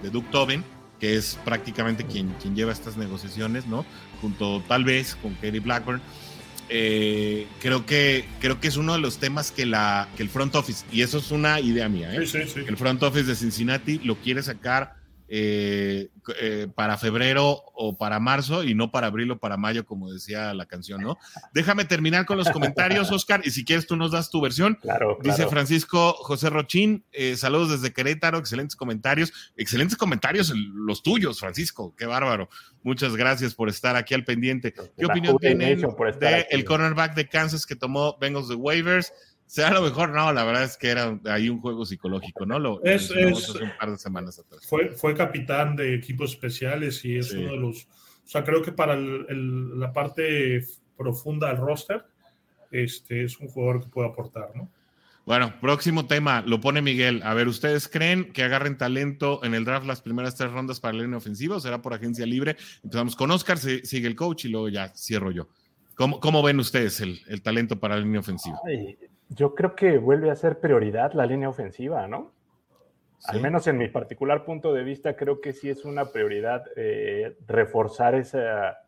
de, Duke Tobin, que es prácticamente quien, quien lleva estas negociaciones, ¿no? Junto tal vez con Katie Blackburn. Eh, creo, que, creo que es uno de los temas que, la, que el front office, y eso es una idea mía, ¿eh? el front office de Cincinnati lo quiere sacar eh, eh, para febrero o para marzo y no para abril o para mayo, como decía la canción, ¿no? Déjame terminar con los comentarios, Oscar, y si quieres tú nos das tu versión. Claro, Dice Francisco José Rochín, eh, saludos desde Querétaro, excelentes comentarios, excelentes comentarios los tuyos, Francisco, qué bárbaro. Muchas gracias por estar aquí al pendiente. ¿Qué opinión tienen de el cornerback de Kansas que tomó Bengals de waivers? Sea lo mejor, no, la verdad es que era ahí un juego psicológico, ¿no? Lo es, un par de semanas atrás. Fue, fue capitán de equipos especiales y es uno de los, o sea, creo que para el, la parte profunda del roster, este es un jugador que puede aportar, ¿no? Bueno, próximo tema, lo pone Miguel. A ver, ¿ustedes creen que agarren talento en el draft las primeras tres rondas para la línea ofensiva o será por agencia libre? Empezamos con Oscar, sigue el coach y luego ya cierro yo. ¿Cómo, cómo ven ustedes el, el, talento para la línea ofensiva? Yo creo que vuelve a ser prioridad la línea ofensiva, ¿no? Al menos en mi particular punto de vista, creo que sí es una prioridad eh, reforzar esa,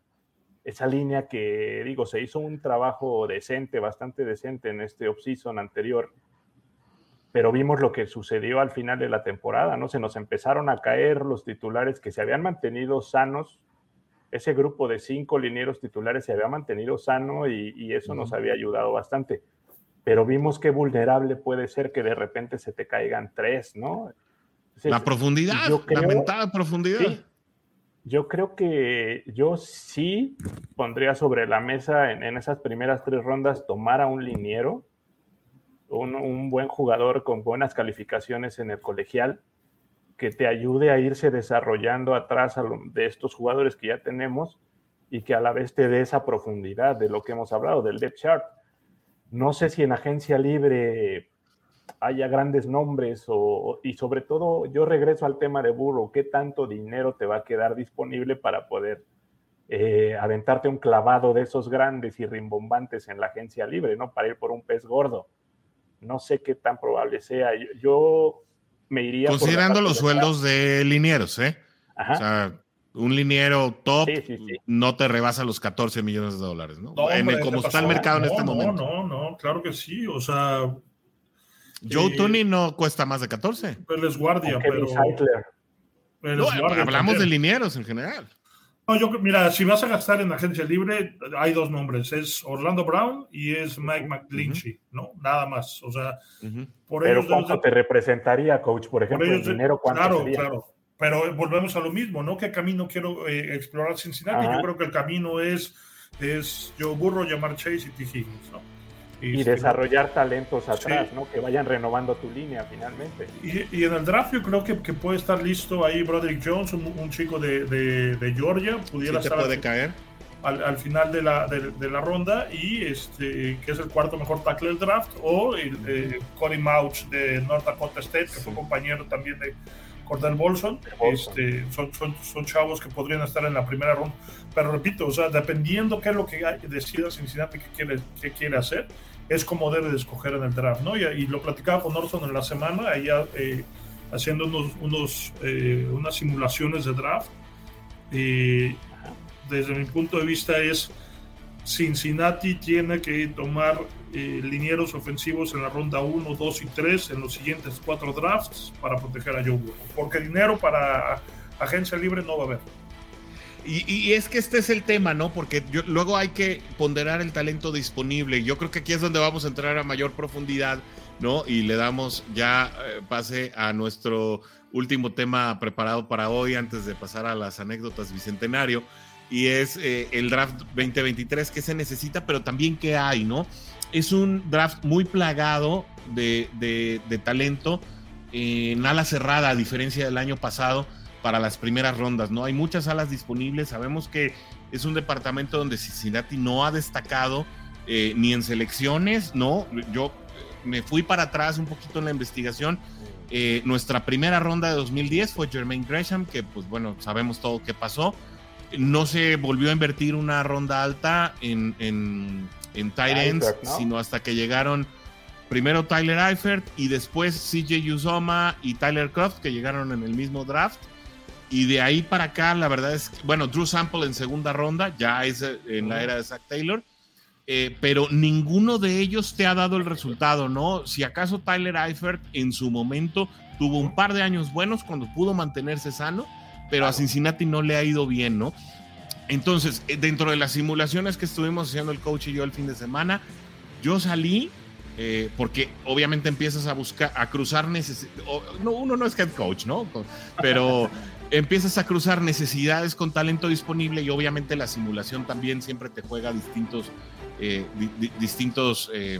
esa línea que, digo, se hizo un trabajo decente, bastante decente en este off-season anterior, pero vimos lo que sucedió al final de la temporada, ¿no? Se nos empezaron a caer los titulares que se habían mantenido sanos. Ese grupo de cinco linieros titulares se había mantenido sano y, eso nos había ayudado bastante. Pero vimos qué vulnerable puede ser que de repente se te caigan tres, ¿no? la profundidad, la mentada profundidad. yo creo que yo sí pondría sobre la mesa en, esas primeras tres rondas tomar a un liniero, un, buen jugador con buenas calificaciones en el colegial, que te ayude a irse desarrollando atrás de estos jugadores que ya tenemos y que a la vez te dé esa profundidad de lo que hemos hablado, del depth chart. No sé si en agencia libre haya grandes nombres o, y sobre todo yo regreso al tema de Burro, ¿qué tanto dinero te va a quedar disponible para poder eh, aventarte un clavado de esos grandes y rimbombantes en la agencia libre, ¿no? Para ir por un pez gordo. No sé qué tan probable sea. Yo, me iría... Considerando los sueldos de linieros, ¿eh? O sea, un liniero top no te rebasa los 14 millones de dólares, ¿no? en el, como está el mercado en este momento. No, no, no, claro que sí. O sea, Joe Tony no cuesta más de 14. Pero es guardia, pero. hablamos de linieros en general. No, yo, mira, si vas a gastar en agencia libre, hay dos nombres: es Orlando Brown y es Mike McGlinchey, ¿no? Nada más. O sea, por Pero ¿cuánto te representaría, coach? Por ejemplo, el dinero, ¿cuánto Claro, claro. Pero volvemos a lo mismo, ¿no? ¿Qué camino quiero eh, explorar Cincinnati? Yo creo que el camino es, es Joe Burro, llamar Chase y T. Higgins, ¿no? y desarrollar talentos atrás, ¿no? Que vayan renovando tu línea finalmente. Y, en el draft yo creo que, que, puede estar listo ahí Broderick Jones, un, chico de, de, Georgia, pudiera estar puede caer. Al, al, final de la, de, la ronda y este que es el cuarto mejor tackle del draft o el, eh, Cody Mouch de North Dakota State que fue compañero también de Cordell Bolson, este, son, son, son, chavos que podrían estar en la primera ronda pero repito, o sea, dependiendo qué es lo que decida Cincinnati que quiere, que quiere hacer es como debe de escoger en el draft, ¿no? Y, lo platicaba con Orson en la semana, ella eh, haciendo unos, unos eh, unas simulaciones de draft. y desde mi punto de vista es Cincinnati tiene que tomar eh, linieros ofensivos en la ronda 1, 2 y 3 en los siguientes cuatro drafts para proteger a Joe Burrow. Porque dinero para agencia libre no va a haber. Y, es que este es el tema, ¿no? Porque luego hay que ponderar el talento disponible. Yo creo que aquí es donde vamos a entrar a mayor profundidad, ¿no? Y le damos ya eh, pase a nuestro último tema preparado para hoy antes de pasar a las anécdotas bicentenario. Y es eh, el draft 2023 que se necesita, pero también que hay, ¿no? Es un draft muy plagado de, de talento en ala cerrada, a diferencia del año pasado para las primeras rondas, ¿no? Hay muchas salas disponibles, sabemos que es un departamento donde Cincinnati no ha destacado eh, ni en selecciones, ¿no? Yo me fui para atrás un poquito en la investigación. Eh, nuestra primera ronda de 2010 fue Jermaine Gresham, que pues bueno, sabemos todo qué pasó. No se volvió a invertir una ronda alta en, en, en tight ends, sino hasta que llegaron primero Tyler Eifert y después CJ Uzoma y Tyler Croft, que llegaron en el mismo draft. Y de ahí para acá, la verdad es que, bueno, Drew Sample en segunda ronda, ya es en la era de Zach Taylor, eh, pero ninguno de ellos te ha dado el resultado, ¿no? Si acaso Tyler Eifert en su momento tuvo un par de años buenos cuando pudo mantenerse sano, pero a Cincinnati no le ha ido bien, ¿no? Entonces, eh, dentro de las simulaciones que estuvimos haciendo el coach y yo el fin de semana, yo salí porque obviamente empiezas a buscar, a cruzar necesidades. No, uno no es head coach, ¿no? Pero empiezas a cruzar necesidades con talento disponible y obviamente la simulación también siempre te juega distintos, eh, distintos eh,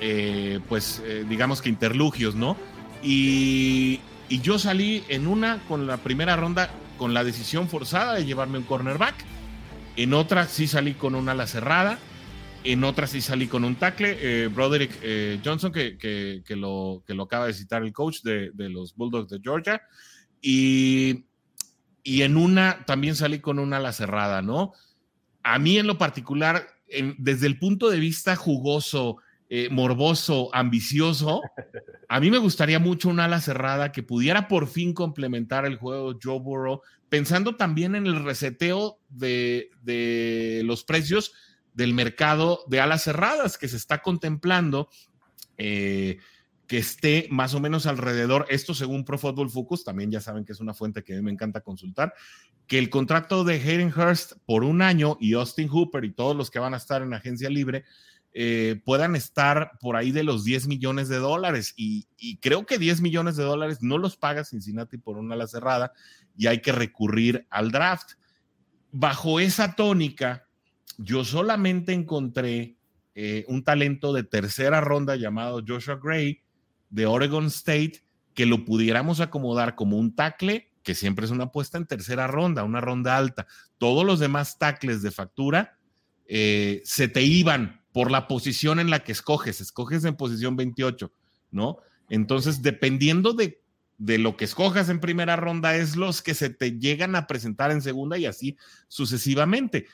eh, pues digamos que interlugios, ¿no? Y, y, yo salí en una con la primera ronda con la decisión forzada de llevarme un cornerback, en otra sí salí con una ala cerrada, en otra sí salí con un tackle, Broderick Johnson, que, que, lo, que lo acaba de citar el coach de, de los Bulldogs de Georgia. Y, y en una también salí con una ala cerrada, ¿no? A mí en lo particular, desde el punto de vista jugoso, eh, morboso, ambicioso, a mí me gustaría mucho un ala cerrada que pudiera por fin complementar el juego Joe Burrow, pensando también en el reseteo de, de los precios del mercado de alas cerradas que se está contemplando. Eh, que esté más o menos alrededor, esto según Pro Football Focus, también ya saben que es una fuente que a mí me encanta consultar, que el contrato de Hayden Hurst por un año y Austin Hooper y todos los que van a estar en agencia libre eh, puedan estar por ahí de los 10 millones de dólares. Y, creo que 10 millones de dólares no los paga Cincinnati por una ala cerrada y hay que recurrir al draft. Bajo esa tónica, yo solamente encontré eh, un talento de tercera ronda llamado Joshua Gray de Oregon State que lo pudiéramos acomodar como un tackle, que siempre es una apuesta en tercera ronda, una ronda alta. Todos los demás tackles de factura eh, se te iban por la posición en la que escoges, escoges en posición 28, ¿no? Entonces, dependiendo de, de lo que escojas en primera ronda, es los que se te llegan a presentar en segunda y así sucesivamente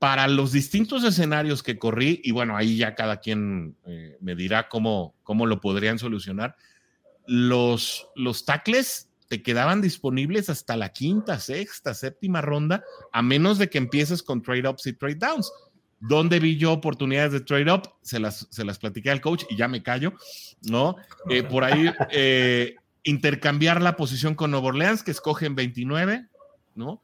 para los distintos escenarios que corrí, y bueno, ahí ya cada quien eh, me dirá cómo, cómo lo podrían solucionar, los, los tackles te quedaban disponibles hasta la quinta, sexta, séptima ronda, a menos de que empieces con trade-ups y trade-downs. ¿Dónde vi yo oportunidades de trade-up? Se las, se las platiqué al coach y ya me callo, ¿no? Eh, por ahí, eh, intercambiar la posición con Nuevo Orleans, que escogen 29, ¿no?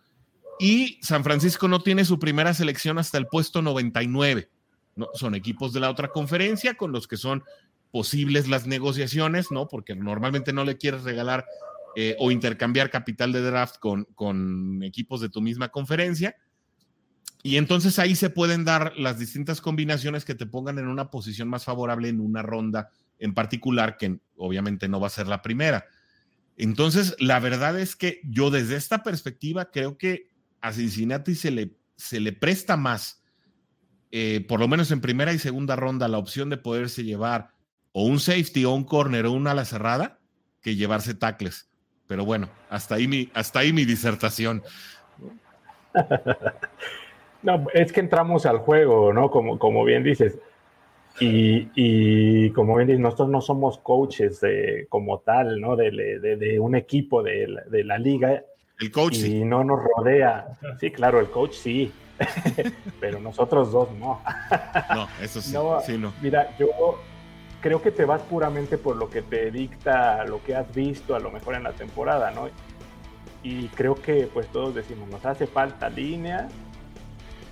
Y San Francisco no tiene su primera selección hasta el puesto 99. ¿no? Son equipos de la otra conferencia con los que son posibles las negociaciones, ¿no? Porque normalmente no le quieres regalar eh, o intercambiar capital de draft con, con equipos de tu misma conferencia. Y entonces ahí se pueden dar las distintas combinaciones que te pongan en una posición más favorable en una ronda en particular, que obviamente no va a ser la primera. Entonces, la verdad es que yo desde esta perspectiva creo que a Cincinnati se le, se le presta más, eh, por lo menos en primera y segunda ronda, la opción de poderse llevar o un safety o un corner o una ala cerrada que llevarse tackles. Pero bueno, hasta ahí mi, hasta ahí mi disertación. No, es que entramos al juego, ¿no? Como, como bien dices. Y, como bien dices, nosotros no somos coaches de, como tal, ¿no? De, de, un equipo de de la liga el coach y no nos rodea. Sí, claro, el coach sí, pero nosotros dos no. no, eso sí, no, Mira, yo creo que te vas puramente por lo que te dicta, lo que has visto a lo mejor en la temporada, ¿no? Y creo que pues todos decimos, nos hace falta línea,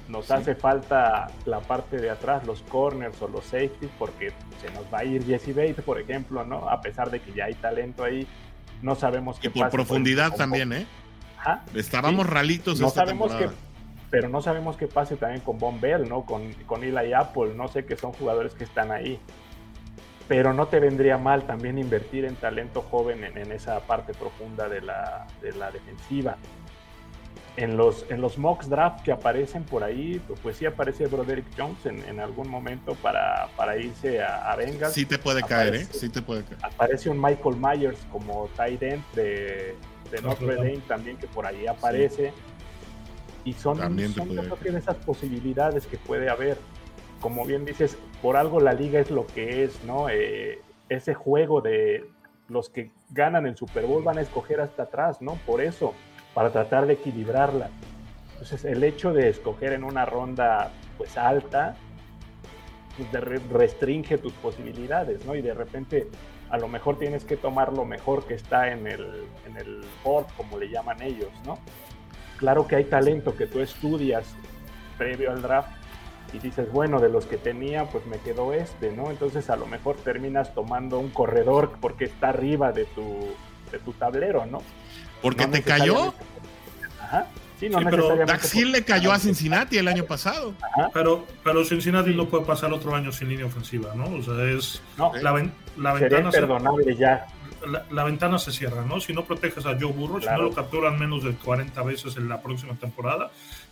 nos hace falta la parte de atrás, los corners o los safeties, porque se nos va a ir Jesse Bates, por ejemplo, ¿no? A pesar de que ya hay talento ahí, no sabemos qué Y por profundidad también, ¿eh? Estábamos ralitos no sabemos que pero no sabemos qué pase también con Von Bell, ¿no? Con, con Eli Apple, no sé que son jugadores que están ahí. Pero no te vendría mal también invertir en talento joven en, esa parte profunda de la, de la defensiva. En los, en los mocks draft que aparecen por ahí, pues sí aparece Broderick Jones en, algún momento para, para irse a, a Bengals. Sí te puede caer, ¿eh? Sí te puede caer. Aparece un Michael Myers como tight end de, de Notre Dame también que por ahí aparece. Y son, son de esas posibilidades que puede haber. Como bien dices, por algo la liga es lo que es, ¿no? Eh, ese juego de los que ganan el Super Bowl van a escoger hasta atrás, ¿no? Por eso, para tratar de equilibrarla. Entonces, el hecho de escoger en una ronda pues alta, pues, restringe tus posibilidades, ¿no? Y de repente a lo mejor tienes que tomar lo mejor que está en el, en el board, como le llaman ellos, ¿no? Claro que hay talento que tú estudias previo al draft y dices, bueno, de los que tenía, pues me quedó este, ¿no? Entonces a lo mejor terminas tomando un corredor porque está arriba de tu, de tu tablero, ¿no? ¿Porque te cayó? Ajá. Sí, pero Dax Hill le cayó a Cincinnati el año pasado. Pero, pero Cincinnati no puede pasar otro año sin línea ofensiva, ¿no? O sea, es la, la ventana se, ya. La, ventana se cierra, ¿no? Si no proteges a Joe Burrow, si no lo capturan menos de 40 veces en la próxima temporada,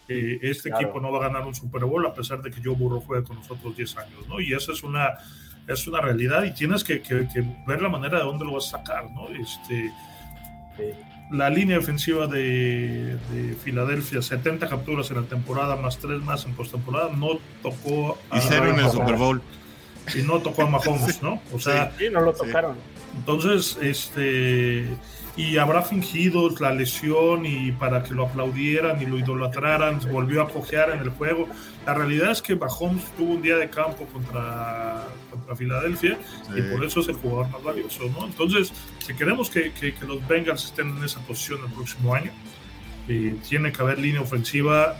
eh, este equipo no va a ganar un Super Bowl a pesar de que Joe Burrow juegue con nosotros 10 años, ¿no? Y esa es una es una realidad y tienes que, que, ver la manera de dónde lo vas a sacar, ¿no? Este, la línea ofensiva de, Filadelfia, 70 capturas en la temporada, más 3 más en postemporada, no tocó. Y cero en el Super Bowl. y no tocó a Mahomes, ¿no? O sea, sí, no lo tocaron. Entonces, este, y habrá fingido la lesión y para que lo aplaudieran y lo idolatraran, volvió a cojear en el juego. La realidad es que Mahomes tuvo un día de campo contra, contra Filadelfia y por eso es el jugador más valioso, ¿no? Entonces, si queremos que, que, los Bengals estén en esa posición el próximo año, eh, tiene que haber línea ofensiva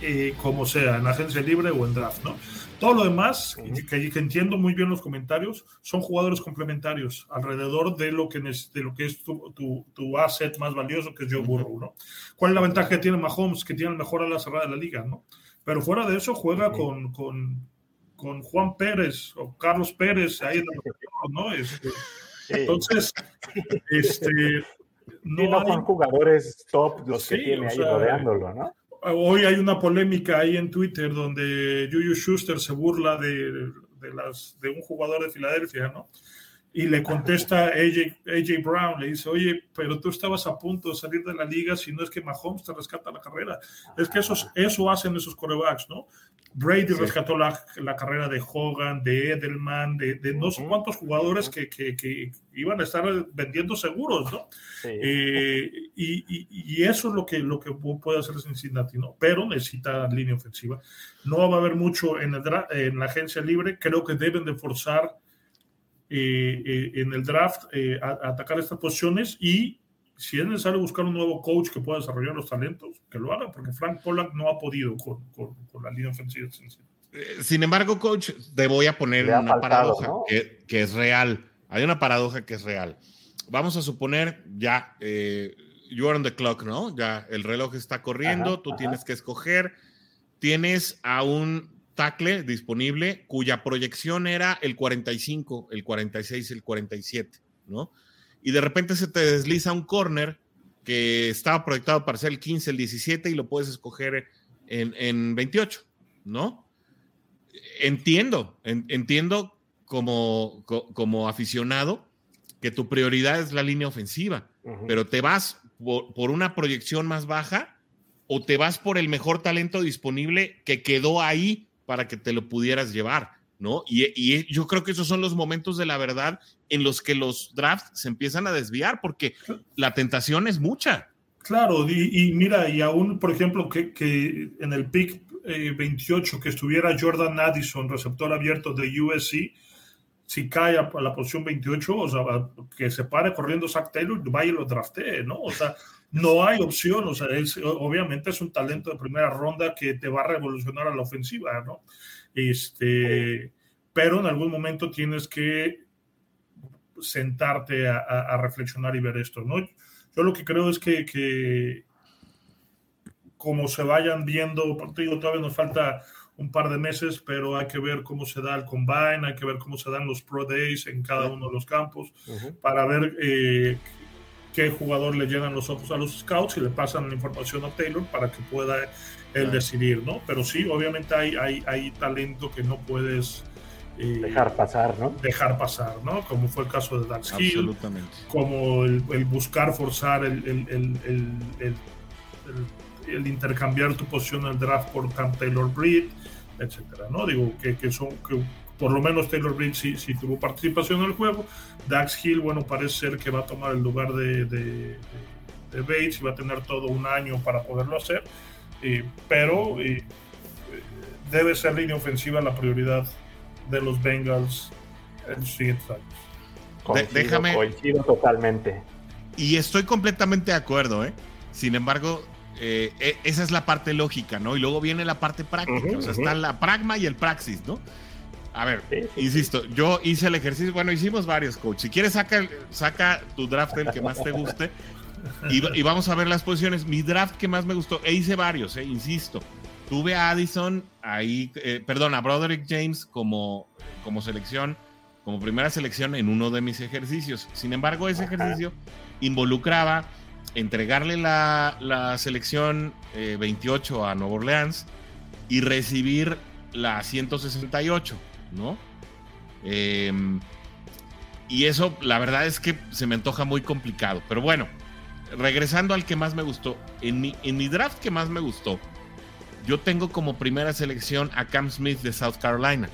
eh, como sea, en agencia libre o en draft, ¿no? Todo lo demás, que, entiendo muy bien los comentarios, son jugadores complementarios alrededor de lo que, de lo que es tu, tu, asset más valioso, que es Joe Burrow, ¿no? ¿Cuál es la ventaja que tiene Mahomes? Que tiene el mejor ala cerrada de la liga, ¿no? Pero fuera de eso juega con, con, con, Juan Pérez o Carlos Pérez ahí en el ¿no? Este, entonces, este... No, son jugadores top los que tiene ahí rodeándolo, ¿no? hoy hay una polémica ahí en Twitter donde Juju Schuster se burla de, de, las, de un jugador de Filadelfia, ¿no? Y le contesta AJ, AJ Brown, le dice, oye, pero tú estabas a punto de salir de la liga si no es que Mahomes te rescata la carrera. Es que eso, eso hacen esos corebacks, ¿no? Brady rescató la, la, carrera de Hogan, de Edelman, de, de no sé cuántos jugadores que, que, que, iban a estar vendiendo seguros, ¿no? Eh, y, y, eso es lo que, lo que puede hacer Cincinnati, ¿no? Pero necesita línea ofensiva. No va a haber mucho en, el, en la agencia libre. Creo que deben de forzar en el draft a, atacar estas posiciones y si es necesario buscar un nuevo coach que pueda desarrollar los talentos, que lo haga, porque Frank Pollack no ha podido con, con, la línea ofensiva. Eh, sin embargo, coach, te voy a poner una paradoja que, que, es real. Hay una paradoja que es real. Vamos a suponer ya, eh, you are on the clock, ¿no? Ya el reloj está corriendo, tú tienes que escoger. Tienes a un tackle disponible cuya proyección era el 45, el 46, el 47, ¿no? y de repente se te desliza un corner que estaba proyectado para ser el 15, el 17 y lo puedes escoger en, en 28, ¿no? Entiendo, entiendo como, como aficionado que tu prioridad es la línea ofensiva, pero te vas por, por, una proyección más baja o te vas por el mejor talento disponible que quedó ahí para que te lo pudieras llevar. ¿no? Y, yo creo que esos son los momentos de la verdad en los que los drafts se empiezan a desviar, porque la tentación es mucha. Claro, y, mira, y aún, por ejemplo, que, en el pick 28 eh, que estuviera Jordan Addison, receptor abierto de USC, si cae a, la posición 28, o sea, que se pare corriendo Zach Taylor, vaya y lo draftee, ¿no? O sea, no hay opción, o sea, obviamente es un talento de primera ronda que te va a revolucionar a la ofensiva, ¿no? Este, pero en algún momento tienes que sentarte a, reflexionar y ver esto, ¿no? Yo lo que creo es que, como se vayan viendo, digo, todavía nos falta un par de meses, pero hay que ver cómo se da el combine, hay que ver cómo se dan los pro days en cada uno de los campos, para ver eh, qué jugador le llenan los ojos a los scouts y le pasan la información a Taylor para que pueda el decidir, ¿no? Pero sí, obviamente hay, hay, hay talento que no puedes... Eh, dejar pasar, ¿no? Dejar pasar, ¿no? Como fue el caso de Dax Hill, como el, buscar forzar el, el, el, intercambiar tu posición en el draft por Camp Taylor Breed, etcétera, ¿no? Digo, que, que son, que por lo menos Taylor Breed sí, sí, tuvo participación en el juego. Dax Hill, bueno, parece ser que va a tomar el lugar de, de, de Bates y va a tener todo un año para poderlo hacer pero debe ser línea ofensiva la prioridad de los Bengals en los siguientes años. déjame. Coincido totalmente. Y estoy completamente de acuerdo, ¿eh? Sin embargo, eh, e, esa es la parte lógica, ¿no? Y luego viene la parte práctica. o sea, está la pragma y el praxis, ¿no? A ver, insisto, yo hice el ejercicio, bueno, hicimos varios, coach. Si quieres, saca, saca tu draft el que más te guste y, vamos a ver las posiciones. Mi draft que más me gustó, e hice varios, eh, insisto. Tuve a Addison ahí, eh, perdón, a Broderick James como, como selección, como primera selección en uno de mis ejercicios. Sin embargo, ese ejercicio involucraba entregarle la, la selección 28 eh, a Nueva Orleans y recibir la 168, ¿no? Em, y eso, la verdad es que se me antoja muy complicado. Pero bueno, regresando al que más me gustó, en mi, en mi draft que más me gustó, yo tengo como primera selección a Cam Smith de South Carolina,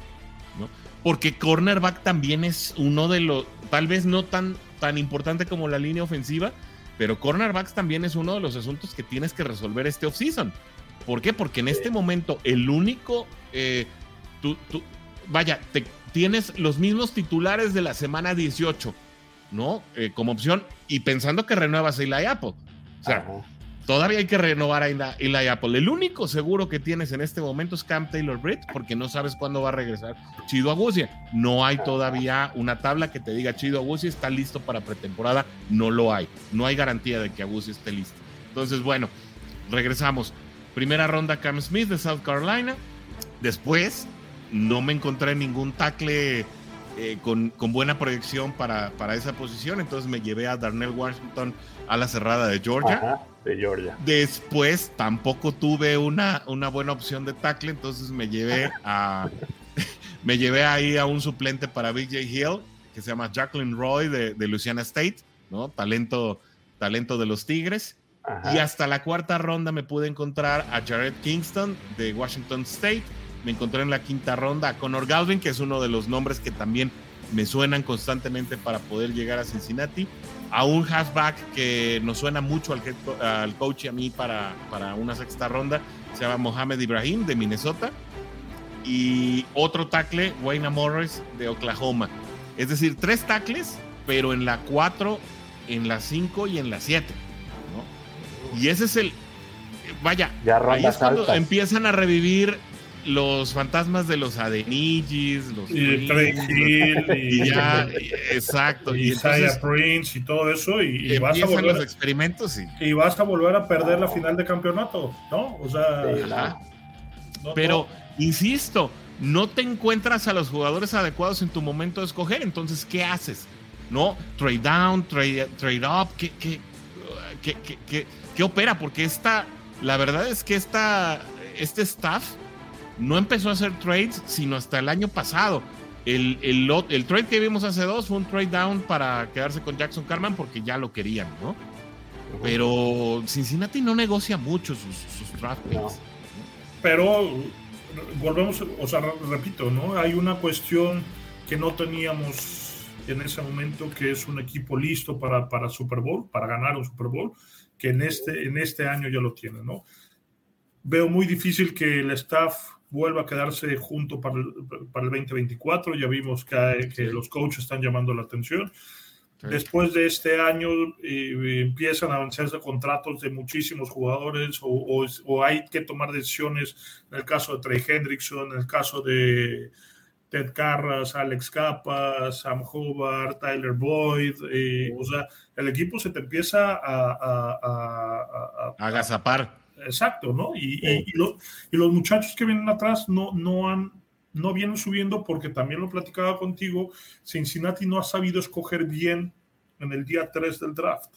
¿no? porque cornerback también es uno de los, tal vez no tan, tan importante como la línea ofensiva, pero cornerbacks también es uno de los asuntos que tienes que resolver este offseason. ¿Por qué? Porque en este momento el único, eh, vaya, te, tienes los mismos titulares de la semana 18, ¿no? Eh, como opción y pensando que renuevas a Eli Apple. O sea, todavía hay que renovar a Eli Apple. El único seguro que tienes en este momento es Cam Taylor Britt, porque no sabes cuándo va a regresar Chido Agusia. No hay todavía una tabla que te diga Chido Agusia está listo para pretemporada. No lo hay. No hay garantía de que Agusia esté listo. Entonces, bueno, regresamos. Primera ronda Cam Smith de South Carolina. Después, no me encontré ningún tackle eh, con, buena proyección para, para esa posición. Entonces me llevé a Darnell Washington a la cerrada de Georgia de Georgia. Después tampoco tuve una, una buena opción de tackle, entonces me llevé a me llevé ahí a un suplente para BJ Hill, que se llama Jacqueline Roy de, de Louisiana State, ¿no? Talento, talento de los Tigres. Y hasta la cuarta ronda me pude encontrar a Jared Kingston de Washington State. Me encontré en la quinta ronda a Connor Galvin, que es uno de los nombres que también me suenan constantemente para poder llegar a Cincinnati a un halfback que nos suena mucho al, coach y a mí para, para una sexta ronda, se llama Mohamed Ibrahim de Minnesota, y otro tackle, Wayne Morris de Oklahoma. Es decir, tres tackles, pero en la cuatro, en la cinco y en la siete. Y ese es el. Vaya, ahí es cuando empiezan a revivir los fantasmas de los Adenigis, los y y, ya, exacto, y, Isaiah Prince y todo eso, y, vas a volver los experimentos y, vas a volver a perder la final de campeonato, ¿no? O sea, pero insisto, no te encuentras a los jugadores adecuados en tu momento de escoger, entonces ¿qué haces? ¿No? Trade down, trade, trade up, ¿qué, qué, qué, qué opera? Porque esta, la verdad es que esta, este staff no empezó a hacer trades sino hasta el año pasado. El, el, trade que vimos hace dos fue un trade down para quedarse con Jackson Carman porque ya lo querían, ¿no? Pero Cincinnati no negocia mucho sus, sus draft picks. Pero volvemos, o sea, repito, ¿no? Hay una cuestión que no teníamos en ese momento, que es un equipo listo para, para Super Bowl, para ganar un Super Bowl, que en este, en este año ya lo tiene, ¿no? Veo muy difícil que el staff vuelva a quedarse junto para el, para el 2024. Ya vimos que, que, los coaches están llamando la atención. Después de este año eh, empiezan a avanzarse contratos de muchísimos jugadores o, o, hay que tomar decisiones en el caso de Trey Hendrickson, en el caso de Ted Carras, Alex Capa, Sam Hobart, Tyler Boyd. Eh, o sea, el equipo se te empieza a, a, a, a agazapar Exacto, ¿no? Y, y, los muchachos que vienen atrás no, no, han, no vienen subiendo porque también lo platicaba contigo, Cincinnati no ha sabido escoger bien en el día 3 del draft,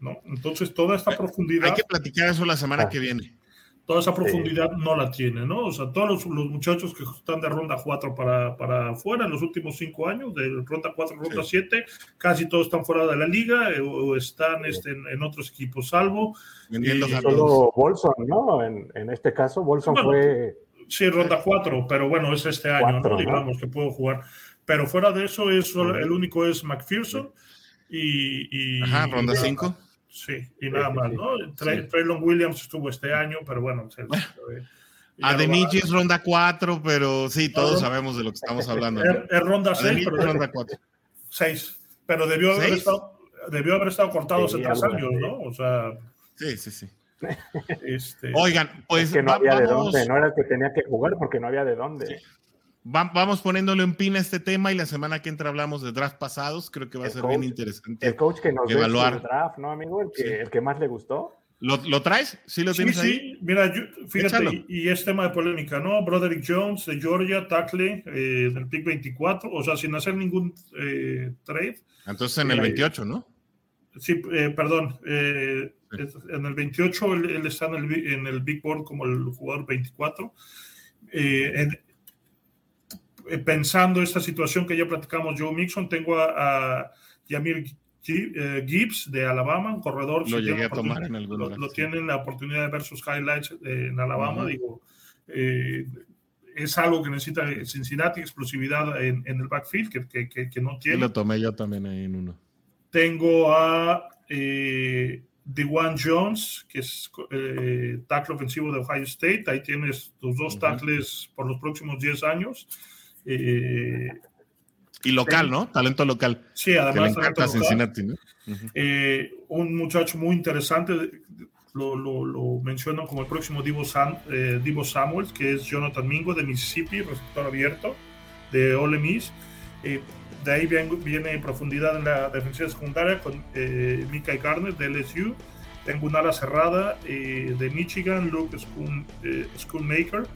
¿no? Entonces toda esta profundidad... Hay que platicar eso la semana que viene toda esa profundidad no la tiene, ¿no? O sea, todos los, muchachos que están de ronda 4 para, para afuera en los últimos 5 años, de ronda 4 ronda 7, casi todos están fuera de la liga eh, o, están este, en, otros equipos, salvo. Vendiendo eh, solo Bolson, ¿no? En, en, este caso, Bolson fue. Sí, ronda 4, pero bueno, es este año, ¿no? Digamos que puedo jugar. Pero fuera de eso, es, el único es McPherson y. y Ajá, ronda 5. Sí, y nada más, ¿no? Traylon Williams estuvo este año, pero bueno. Se, es ronda 4, pero sí, todos sabemos de lo que estamos hablando. Es, ronda 6, pero. ronda 4. 6, pero debió haber, estado, debió haber estado cortado hace tres años, ¿no? O sea. Sí, sí, sí. Este... Oigan, pues. que no había de dónde, no era el que tenía que jugar porque no había de dónde vamos poniéndole un pin a este tema y la semana que entra hablamos de draft pasados. Creo que va a ser bien interesante. El coach que nos evaluar. el draft, ¿no, amigo? El que, el que más le gustó. ¿Lo, ¿Lo, traes? ¿Sí lo tienes ahí? Sí, mira, fíjate, y, es tema de polémica, ¿no? Broderick Jones de Georgia, tackle eh, del pick 24, o sea, sin hacer ningún eh, trade. Entonces en el 28, ¿no? Sí, eh, perdón. En el 28 él, está en el, en el, Big Board como el jugador 24. En, eh, pensando esta situación que ya platicamos, Joe Mixon, tengo a, Yamir eh, Gibbs de Alabama, un corredor. Lo llegué a tomar en lo, tienen la oportunidad de ver sus highlights en Alabama. Digo, eh, es algo que necesita Cincinnati, explosividad en, el backfield, que, que, no tiene. lo tomé yo también ahí en uno. Tengo a eh, Dewan Jones, que es eh, tackle ofensivo de Ohio State. Ahí tienes tus dos tackles por los próximos 10 años. Eh, y local, ¿no? Talento local. Sí, además. Que Cincinnati, ¿no? Eh, un muchacho muy interesante, lo, lo, menciono como el próximo Divo, Divo Samuels, que es Jonathan Mingo de Mississippi, receptor abierto de Ole Miss. De ahí viene, profundidad en la defensiva secundaria con eh, Mika Garner de LSU. Tengo un ala cerrada eh, de Michigan, Luke Schoon, eh, Schoonmaker.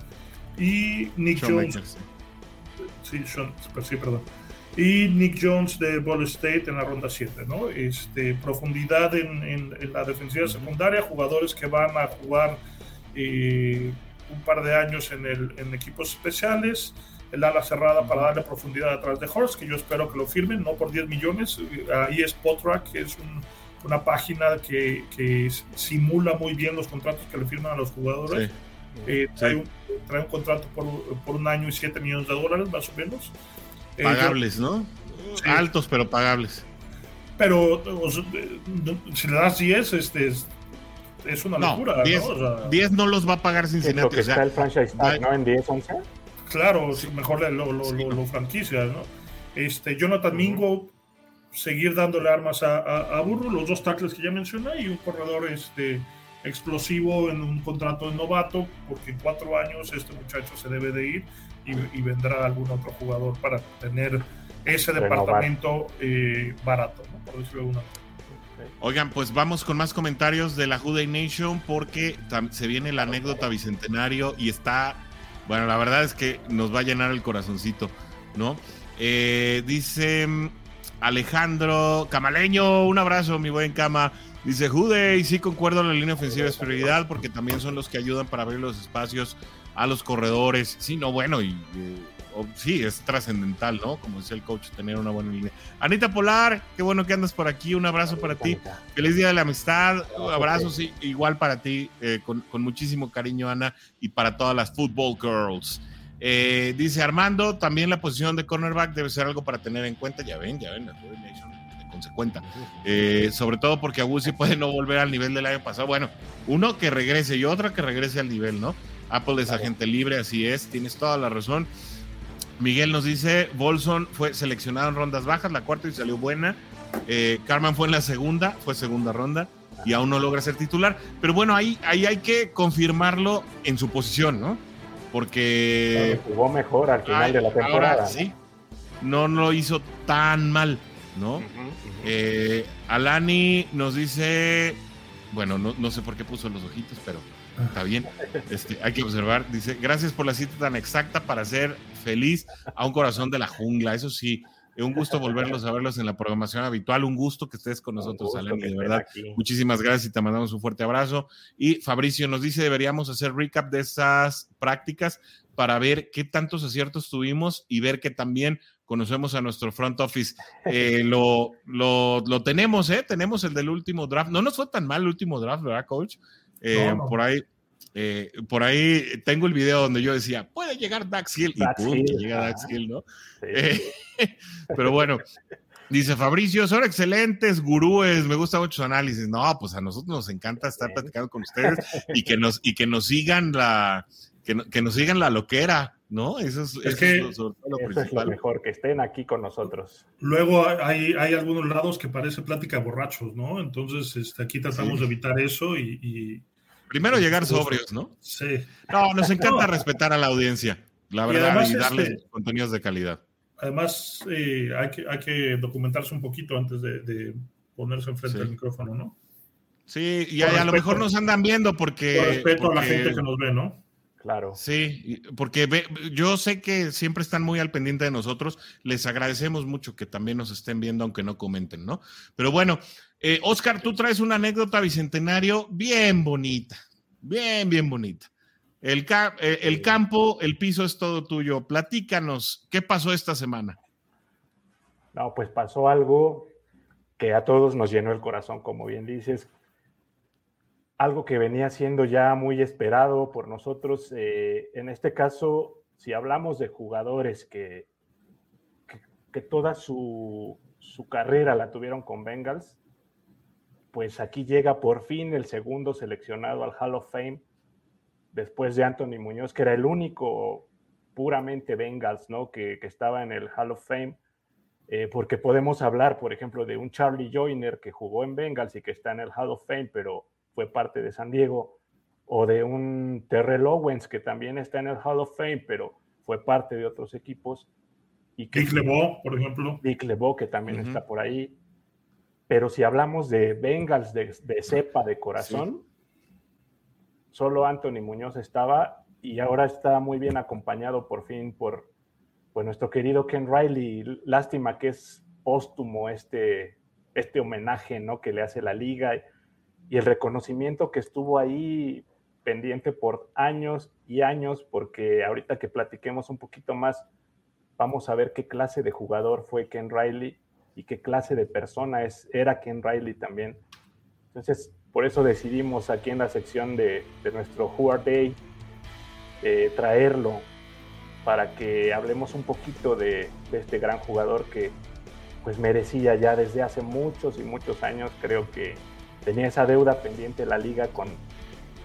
Y Nick Jones. Sí, pues sí, perdón. Y Nick Jones de Ball State en la ronda 7, ¿no? Este, profundidad en, en, la defensiva secundaria, jugadores que van a jugar eh, un par de años en, el, en equipos especiales el ala cerrada para darle profundidad atrás de Horst, que yo espero que lo firmen, no por 10 millones. Ahí es Potrack, que es una página que, que, simula muy bien los contratos que le firman a los jugadores. Eh, trae, un, trae, un, contrato por, por, un año y 7 millones de dólares, más o menos. Eh, pagables, ¿no? Altos, pero pagables. Pero si le das 10, este, es, una locura. 10 ¿no? 10 no los va a pagar Cincinnati. Lo que está el franchise tag, ¿no? En 10, 11 claro, mejor lo, lo, lo, franquicias, ¿no? Este, Jonathan Mingo, seguir dándole armas a, a, Burro, los dos tackles que ya mencioné y un corredor este, explosivo en un contrato de novato, porque en cuatro años este muchacho se debe de ir y, vendrá algún otro jugador para tener ese departamento eh, barato, ¿no? por decirlo de una Oigan, pues vamos con más comentarios de la Juday Nation porque se viene la anécdota bicentenario y está bueno, la verdad es que nos va a llenar el corazoncito, ¿no? Eh, dice mm, Alejandro Camaleño, un abrazo, mi buen cama. Dice Jude, y sí concuerdo, la línea ofensiva es prioridad porque también son los que ayudan para abrir los espacios a los corredores. Sí, no, bueno, y eh, sí, es trascendental, ¿no? Como decía el coach, tener una buena línea. Anita Polar, qué bueno que andas por aquí, un abrazo para ti. Feliz Día de la Amistad, un abrazo, sí, igual para ti, eh, con, muchísimo cariño, Ana, y para todas las Football Girls. Eh, dice Armando, también la posición de cornerback debe ser algo para tener en cuenta. Ya ven, ya ven, la Nation consecuenta. Eh, sobre todo porque Agusi puede no volver al nivel del año pasado. Bueno, uno que regrese y otro que regrese al nivel, ¿no? Apple es agente libre, así es, tienes toda la razón. Miguel nos dice, Bolson fue seleccionado en rondas bajas, la cuarta y salió buena. Eh, Carman fue en la segunda, fue segunda ronda y aún no logra ser titular. Pero bueno, ahí, ahí hay que confirmarlo en su posición, ¿no? Porque... jugó mejor al final de la temporada. Sí, no lo hizo tan mal, ¿no? Eh, Alani nos dice, bueno, no, no sé por qué puso los ojitos, pero Está bien. Este, hay que observar. Dice, gracias por la cita tan exacta para hacer feliz a un corazón de la jungla. Eso sí, un gusto volverlos a verlos en la programación habitual. Un gusto que estés con nosotros, Alan, de verdad. Muchísimas gracias y te mandamos un fuerte abrazo. Y Fabricio nos dice, deberíamos hacer recap de esas prácticas para ver qué tantos aciertos tuvimos y ver que también conocemos a nuestro front office. Eh, lo, lo, lo, tenemos, ¿eh? Tenemos el del último draft. No nos fue tan mal el último draft, ¿verdad, coach? Eh, por ahí, eh, por ahí tengo el video donde yo decía, puede llegar Dax Hill, y pum, llega Dax Hill, ¿no? Pero bueno, dice Fabricio, son excelentes gurúes, me gusta mucho su análisis. No, pues a nosotros nos encanta estar platicando con ustedes y que nos, y que nos sigan la, que, que nos sigan la loquera, ¿no? Eso es, es, que, lo, principal. mejor, que estén aquí con nosotros. Luego hay, hay algunos lados que parece plática borrachos, ¿no? Entonces este, aquí tratamos de evitar eso y Primero llegar sobrios, ¿no? Sí. No, nos encanta respetar a la audiencia, la verdad, y, darle este, contenidos de calidad. Además, eh, hay, que, hay que documentarse un poquito antes de, ponerse enfrente del micrófono, ¿no? Sí, y a, lo mejor nos andan viendo porque... Por respeto a la gente que nos ve, ¿no? Claro. Sí, porque yo sé que siempre están muy al pendiente de nosotros. Les agradecemos mucho que también nos estén viendo, aunque no comenten, ¿no? Pero bueno, eh, Oscar, tú traes una anécdota bicentenario bien bonita, bien, bien bonita. El, eh, el campo, el piso es todo tuyo. Platícanos, ¿qué pasó esta semana? No, pues pasó algo que a todos nos llenó el corazón, como bien dices. Algo que venía siendo ya muy esperado por nosotros. Eh, en este caso, si hablamos de jugadores que, que, toda su, su, carrera la tuvieron con Bengals, pues aquí llega por fin el segundo seleccionado al Hall of Fame, después de Anthony Muñoz, que era el único puramente Bengals, ¿no? Que, que estaba en el Hall of Fame. Eh, porque podemos hablar, por ejemplo, de un Charlie Joyner que jugó en Bengals y que está en el Hall of Fame, pero fue parte de San Diego, o de un Terrell Owens que también está en el Hall of Fame, pero fue parte de otros equipos. Y que, Dick LeBeau, por ejemplo. Dick LeBeau, que también está por ahí. Pero si hablamos de Bengals de, cepa, de corazón, solo Anthony Muñoz estaba y ahora está muy bien acompañado por fin por pues, nuestro querido Ken Riley. Lástima que es póstumo este, este homenaje ¿no? que le hace la liga y el reconocimiento que estuvo ahí pendiente por años y años, porque ahorita que platiquemos un poquito más, vamos a ver qué clase de jugador fue Ken Riley y qué clase de persona es, era Ken Riley también. Entonces, por eso decidimos aquí en la sección de, nuestro Who Are Day eh, traerlo para que hablemos un poquito de, este gran jugador que pues merecía ya desde hace muchos y muchos años, creo que tenía esa deuda pendiente la liga con,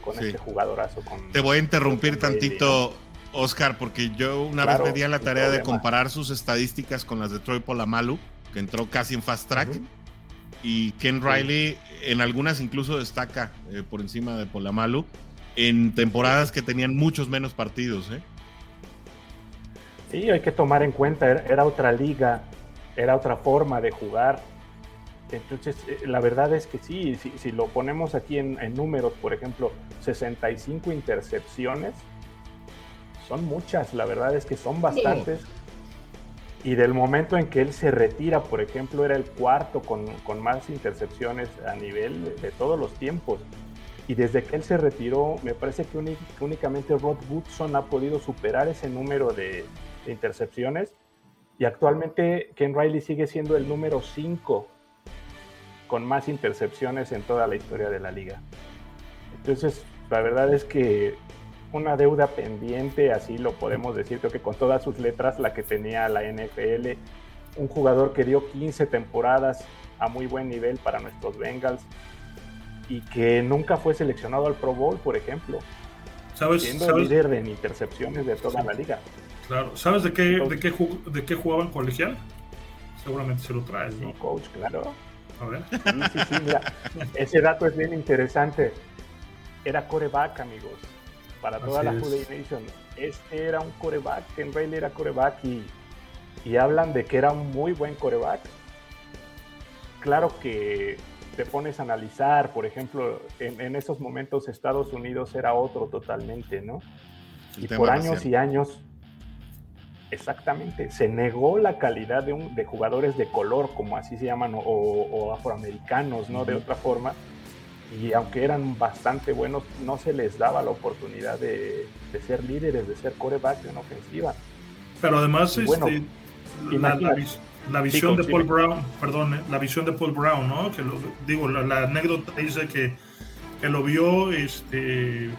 con este jugadorazo. Te voy a interrumpir tantito, Oscar, porque yo una vez me di a la tarea de comparar sus estadísticas con las de Troy Polamalu, que entró casi en fast track. Y Ken Riley en algunas incluso destaca eh, por encima de Polamalu en temporadas que tenían muchos menos partidos. ¿eh? Sí, hay que tomar en cuenta, era otra liga, era otra forma de jugar entonces, eh, la verdad es que sí, si, lo ponemos aquí en, números, por ejemplo, 65 intercepciones, son muchas, la verdad es que son bastantes. Y del momento en que él se retira, por ejemplo, era el cuarto con, más intercepciones a nivel de, todos los tiempos. Y desde que él se retiró, me parece que, únicamente Rod Woodson ha podido superar ese número de, de intercepciones. Y actualmente Ken Riley sigue siendo el número 5 con más intercepciones en toda la historia de la liga. Entonces, la verdad es que una deuda pendiente, así lo podemos decir, creo que con todas sus letras, la que tenía la NFL, un jugador que dio 15 temporadas a muy buen nivel para nuestros Bengals y que nunca fue seleccionado al Pro Bowl, por ejemplo. ¿Sabes, siendo el líder de intercepciones de toda la liga. Claro, ¿sabes de qué, de qué, de qué jugaban colegial? Seguramente se lo traes, ¿no? coach, claro. Sí, sí, mira, ese dato es bien interesante. Era coreback, amigos, para toda la Juday Nation. Este era un coreback, Ken Riley era coreback y, y hablan de que era un muy buen coreback. Claro que te pones a analizar, por ejemplo, en, en esos momentos Estados Unidos era otro totalmente, ¿no? y por años y años Exactamente, se negó la calidad de, un, de jugadores de color, como así se llaman, o, afroamericanos, ¿no? De otra forma. Y aunque eran bastante buenos, no se les daba la oportunidad de, ser líderes, de ser coreback en ofensiva. Pero además, este, la, visión de Paul Brown, perdón, eh, la visión de Paul Brown, ¿no? Que lo, digo, la, anécdota dice que, que lo vio este,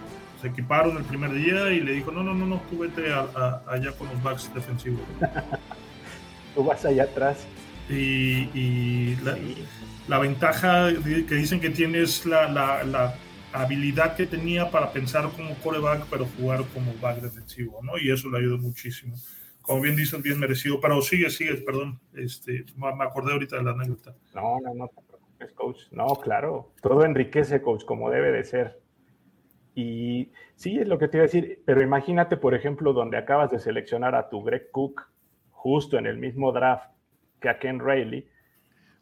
se equiparon el primer día y le dijo, no, no, no, no, tú vete allá con los backs defensivos. tú vas allá atrás. Y, la, ventaja que dicen que tiene es la, habilidad que tenía para pensar como coreback, pero jugar como back defensivo, ¿no? Y eso le ayudó muchísimo. Como bien dices, bien merecido. Pero sigue, sigue, perdón. Este, me acordé ahorita de la anécdota. No, no, no te preocupes, coach. No, claro. Todo enriquece, coach, como debe de ser. Y sí, es lo que te iba a decir, pero imagínate, por ejemplo, donde acabas de seleccionar a tu Greg Cook justo en el mismo draft que a Ken Riley.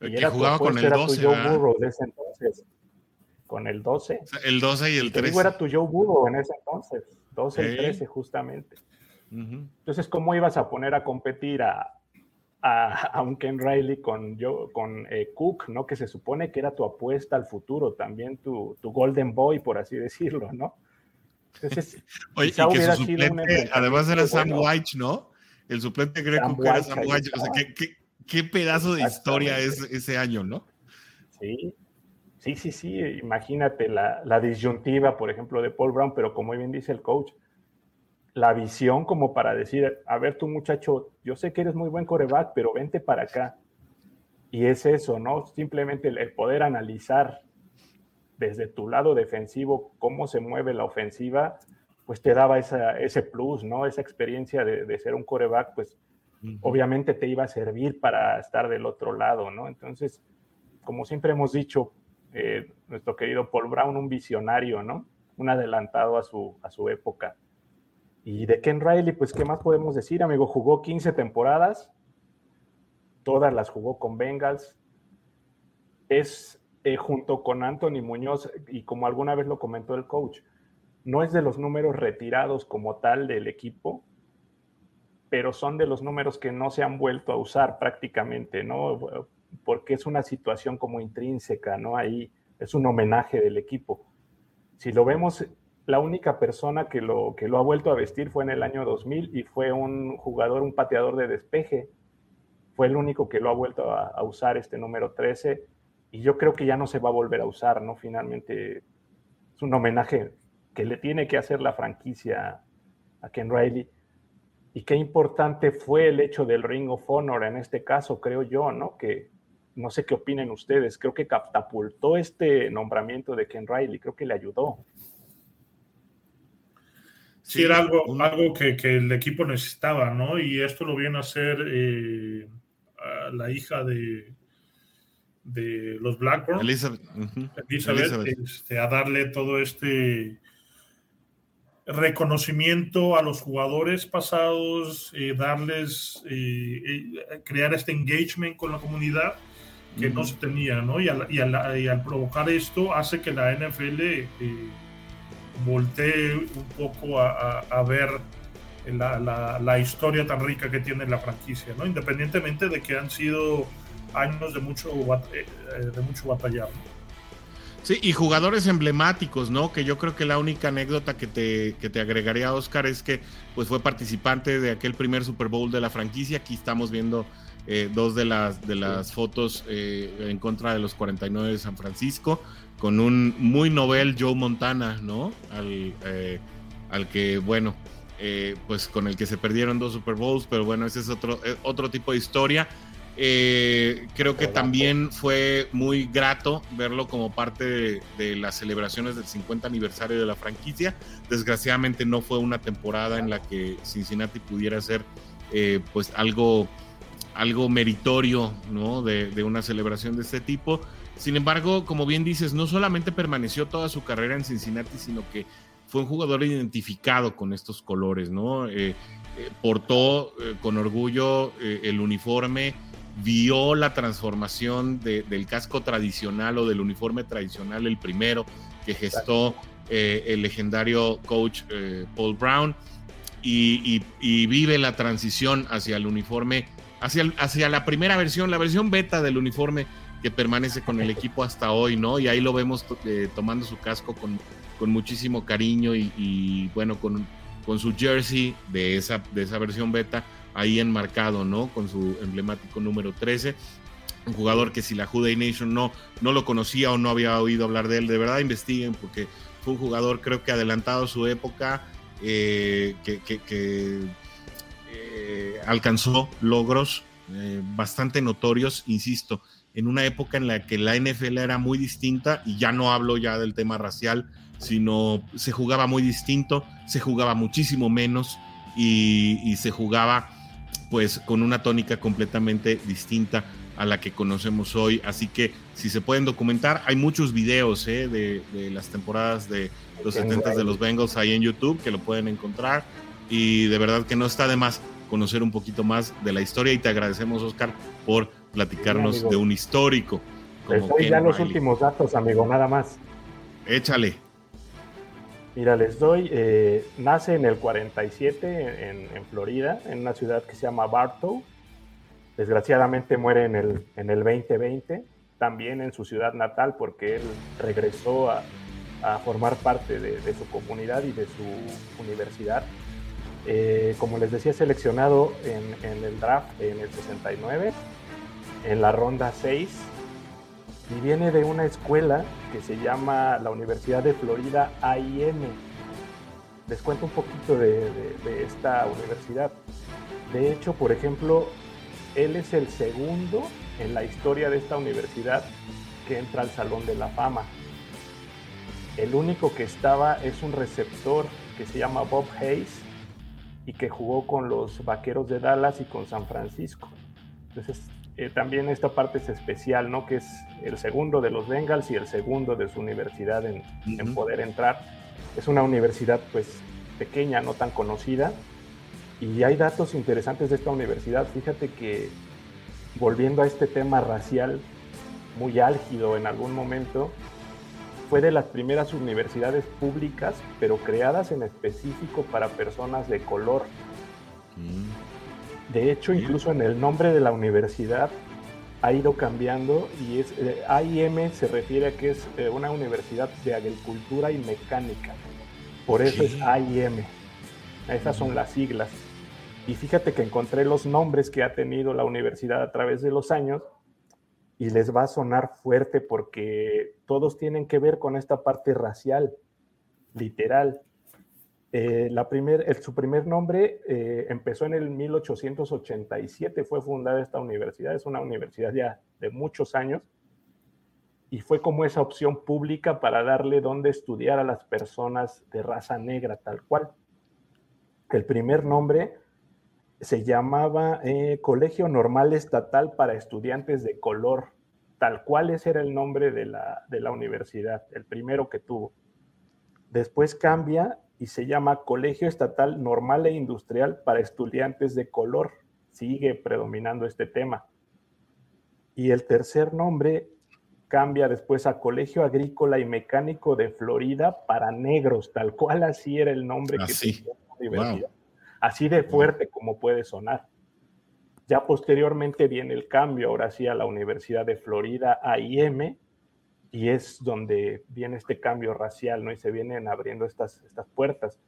Y era jugaba con el 12. Joe Burrow de ese entonces. Con el 12. el 12 y el 13. era tu Joe Burrow en ese entonces. 12 y 13, justamente. Entonces, ¿cómo ibas a poner a competir a, a, un Ken Riley con, yo, con eh, Cook, ¿no? Que se supone que era tu apuesta al futuro, también tu, tu Golden Boy, por así decirlo, ¿no? Entonces, Oye, y que su suplente, además era Sam White, ¿no? El suplente Greg Cook era Sam White. O sea, ¿qué, qué, qué pedazo de historia es ese año, ¿no? Sí, sí, sí, sí. Imagínate la, la disyuntiva, por ejemplo, de Paul Brown, pero como bien dice el coach, la visión como para decir, a ver, tu muchacho, yo sé que eres muy buen coreback, pero vente para acá. Y es eso, ¿no? Simplemente el, poder analizar desde tu lado defensivo cómo se mueve la ofensiva, pues te daba esa, ese plus, ¿no? Esa experiencia de, de ser un coreback, pues obviamente te iba a servir para estar del otro lado, ¿no? Entonces, como siempre hemos dicho, eh, nuestro querido Paul Brown, un visionario, ¿no? Un adelantado a su, a su época. Y de Ken Riley, pues, ¿qué más podemos decir, amigo? Jugó 15 temporadas, todas las jugó con Bengals. Es eh, junto con Anthony Muñoz, y como alguna vez lo comentó el coach, no es de los números retirados como tal del equipo, pero son de los números que no se han vuelto a usar prácticamente, ¿no? Porque es una situación como intrínseca, ¿no? Ahí es un homenaje del equipo. Si lo vemos, la única persona que lo, que lo ha vuelto a vestir fue en el año 2000 y fue un jugador, un pateador de despeje. Fue el único que lo ha vuelto a, usar este número 13 y yo creo que ya no se va a volver a usar, ¿no? Finalmente es un homenaje que le tiene que hacer la franquicia a Ken Riley y qué importante fue el hecho del Ring of Honor en este caso, creo yo, ¿no? Que no sé qué opinen ustedes, creo que catapultó este nombramiento de Ken Riley, creo que le ayudó. Sí, era algo, algo que, que, el equipo necesitaba, ¿no? Y esto lo viene a hacer eh, la hija de, de los Blackburn, Elizabeth, este, a darle todo este reconocimiento a los jugadores pasados, eh, darles, eh, crear este engagement con la comunidad que no se tenía, ¿no? Y al, provocar esto hace que la NFL voltee un poco a, ver la, historia tan rica que tiene la franquicia, ¿no? Independientemente de que han sido años de mucho, de mucho batallar, Sí, y jugadores emblemáticos, ¿no? Que yo creo que la única anécdota que te, que te agregaría, Oscar, es que pues fue participante de aquel primer Super Bowl de la franquicia. Aquí estamos viendo eh, dos de las, de las fotos eh, en contra de los 49 de San Francisco, con un muy novel Joe Montana, ¿no? Al, eh, al que, bueno, pues con el que se perdieron dos Super Bowls, pero bueno, ese es otro, otro tipo de historia. Eh, creo que también fue muy grato verlo como parte de, las celebraciones del 50 aniversario de la franquicia. Desgraciadamente no fue una temporada en la que Cincinnati pudiera ser eh, pues algo, algo meritorio ¿no? de, de, una celebración de este tipo. Sin embargo, como bien dices, no solamente permaneció toda su carrera en Cincinnati, sino que fue un jugador identificado con estos colores, ¿no? Eh, portó con orgullo el uniforme, vio la transformación del casco tradicional o del uniforme tradicional, el primero que gestó eh, el legendario coach eh, Paul Brown, y, vive la transición hacia el uniforme, hacia, hacia la primera versión, la versión beta del uniforme que permanece con el equipo hasta hoy, ¿no? Y ahí lo vemos eh, tomando su casco con, con muchísimo cariño y, bueno, con, con su jersey de esa, de esa versión beta ahí enmarcado, ¿no? Con su emblemático número 13. Un jugador que si la Juday Nation no, no lo conocía o no había oído hablar de él, de verdad investiguen porque fue un jugador creo que adelantado a su época, eh, que, eh, alcanzó logros bastante notorios, insisto, en una época en la que la NFL era muy distinta, y ya no hablo ya del tema racial, sino se jugaba muy distinto, se jugaba muchísimo menos y, y se jugaba pues con una tónica completamente distinta a la que conocemos hoy. Así que si se pueden documentar, hay muchos videos ¿eh? de, las temporadas de los 70 de los Bengals ahí en YouTube que lo pueden encontrar. Y de verdad que no está de más conocer un poquito más de la historia y te agradecemos, Oscar, por platicarnos de un histórico. Como ya los últimos datos, amigo, nada más. Échale. Mira, les doy, eh, nace en el 47 en, Florida, en una ciudad que se llama Bartow. Desgraciadamente muere en el, en el 2020, también en su ciudad natal, porque él regresó a, formar parte de, su comunidad y de su universidad. Eh, como les decía, seleccionado en, en el draft en el 69, en la ronda 6 y viene de una escuela que se llama la Universidad de Florida AIM. les cuento un poquito de, esta universidad. De hecho, por ejemplo, él es el segundo en la historia de esta universidad que entra al Salón de la Fama. El único que estaba es un receptor que se llama Bob Hayes y que jugó con los Vaqueros de Dallas y con San Francisco. Entonces, eh, también esta parte es especial, ¿no? Que es el segundo de los Bengals y el segundo de su universidad en, en poder entrar es una universidad pues pequeña, no tan conocida, y hay datos interesantes de esta universidad. Fíjate que volviendo a este tema racial muy álgido en algún momento, fue de las primeras universidades públicas, pero creadas en específico para personas de color. Mm. De hecho, incluso en el nombre de la universidad ha ido cambiando y es eh, AIM se refiere a que es eh, una universidad de agricultura y mecánica. Por eso es AIM. Esas son las siglas. Y fíjate que encontré los nombres que ha tenido la universidad a través de los años y les va a sonar fuerte porque todos tienen que ver con esta parte racial, literal. Eh, primer, su primer nombre eh, empezó en el 1887, fue fundada esta universidad, es una universidad ya de muchos años, y fue como esa opción pública para darle donde estudiar a las personas de raza negra, tal cual. El primer nombre se llamaba eh, Colegio Normal Estatal para Estudiantes de Color, tal cual ese era el nombre de la, de la universidad, el primero que tuvo. Después cambia y se llama Colegio Estatal Normal e Industrial para Estudiantes de Color. Sigue predominando este tema. Y el tercer nombre cambia después a Colegio Agrícola y Mecánico de Florida para negros, tal cual así era el nombre que tenía la universidad. Así de fuerte como puede sonar. Ya posteriormente viene el cambio, ahora sí, a la Universidad de Florida, AIM, y es donde viene este cambio racial, ¿no? Y se vienen abriendo estas, estas puertas.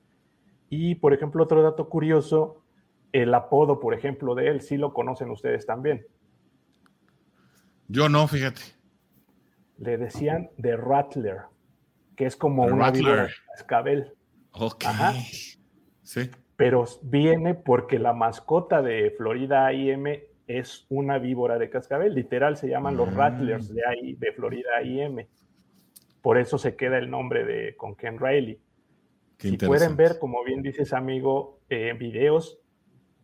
Y, por ejemplo, otro dato curioso, el apodo, por ejemplo, de él, sí lo conocen ustedes también. Yo no, fíjate. Le decían The Rattler, que es como un una cascabel. Ok. Sí. Pero viene porque la mascota de Florida IM es una víbora de cascabel. Literal se llaman los Rattlers de ahí, de Florida IM. Por eso se queda el nombre de con Ken Riley. si pueden ver, como bien dices, amigo, en videos,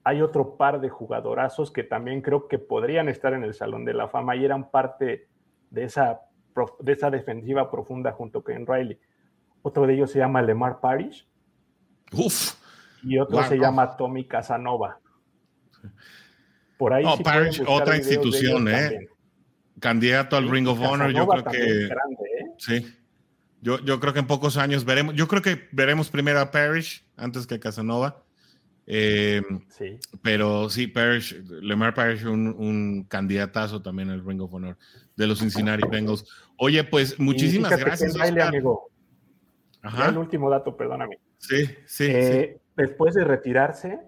hay otro par de jugadorazos que también creo que podrían estar en el Salón de la Fama y eran parte de esa, de esa defensiva profunda junto con Ken Riley. Otro de ellos se llama Lemar Parrish. Uf. Y otro se llama Tommy Casanova. Por ahí. otra institución, ¿eh? Candidato al Ring of Honor, yo creo que. ¿eh? Sí. Yo, yo creo que en pocos años veremos. Yo creo que veremos primero a Parrish antes que Casanova. Eh, sí. Pero sí, Parrish, Lemar Parrish, un, un, candidatazo también al Ring of Honor de los Cincinnati Bengals. Oye, pues muchísimas gracias. amigo. Ajá. el último dato, perdóname. Sí, sí, eh, sí. Después de retirarse,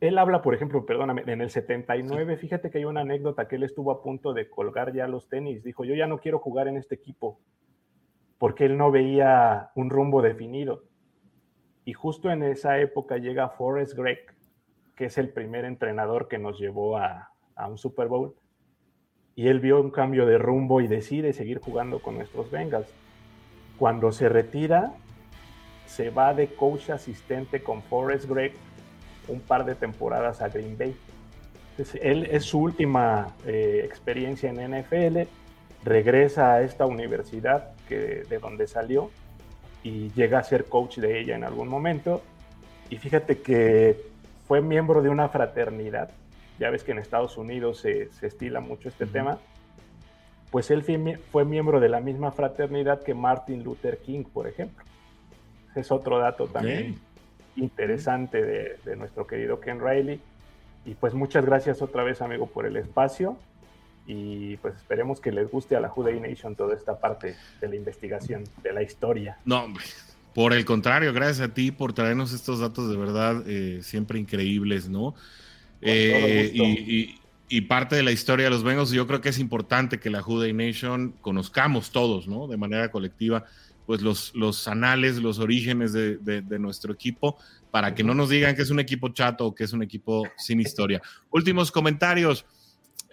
él habla, por ejemplo, perdóname, en el 79, fíjate que hay una anécdota que él estuvo a punto de colgar ya los tenis. Dijo, yo ya no quiero jugar en este equipo, porque él no veía un rumbo definido. Y justo en esa época llega Forrest Gregg, que es el primer entrenador que nos llevó a, a un Super Bowl. Y él vio un cambio de rumbo y decide seguir jugando con nuestros Bengals. Cuando se retira, se va de coach asistente con Forrest Gregg un par de temporadas a Green Bay. él es su última eh, experiencia en NFL, regresa a esta universidad que, de donde salió y llega a ser coach de ella en algún momento. Y fíjate que fue miembro de una fraternidad, ya ves que en Estados Unidos se, estila mucho este tema, pues él fue miembro de la misma fraternidad que Martin Luther King, por ejemplo. es otro dato también interesante de, nuestro querido Ken Riley. Y pues muchas gracias otra vez, amigo, por el espacio. Y pues esperemos que les guste a la Juday Nation toda esta parte de la investigación, de la historia. No, por el contrario, gracias a ti por traernos estos datos de verdad eh, siempre increíbles, ¿no? Eh, y, y, parte de la historia de los Bengals, yo creo que es importante que la Juday Nation conozcamos todos, ¿no? De manera colectiva pues los, los anales, los orígenes de, nuestro equipo, para que no nos digan que es un equipo chato o que es un equipo sin historia. Últimos comentarios.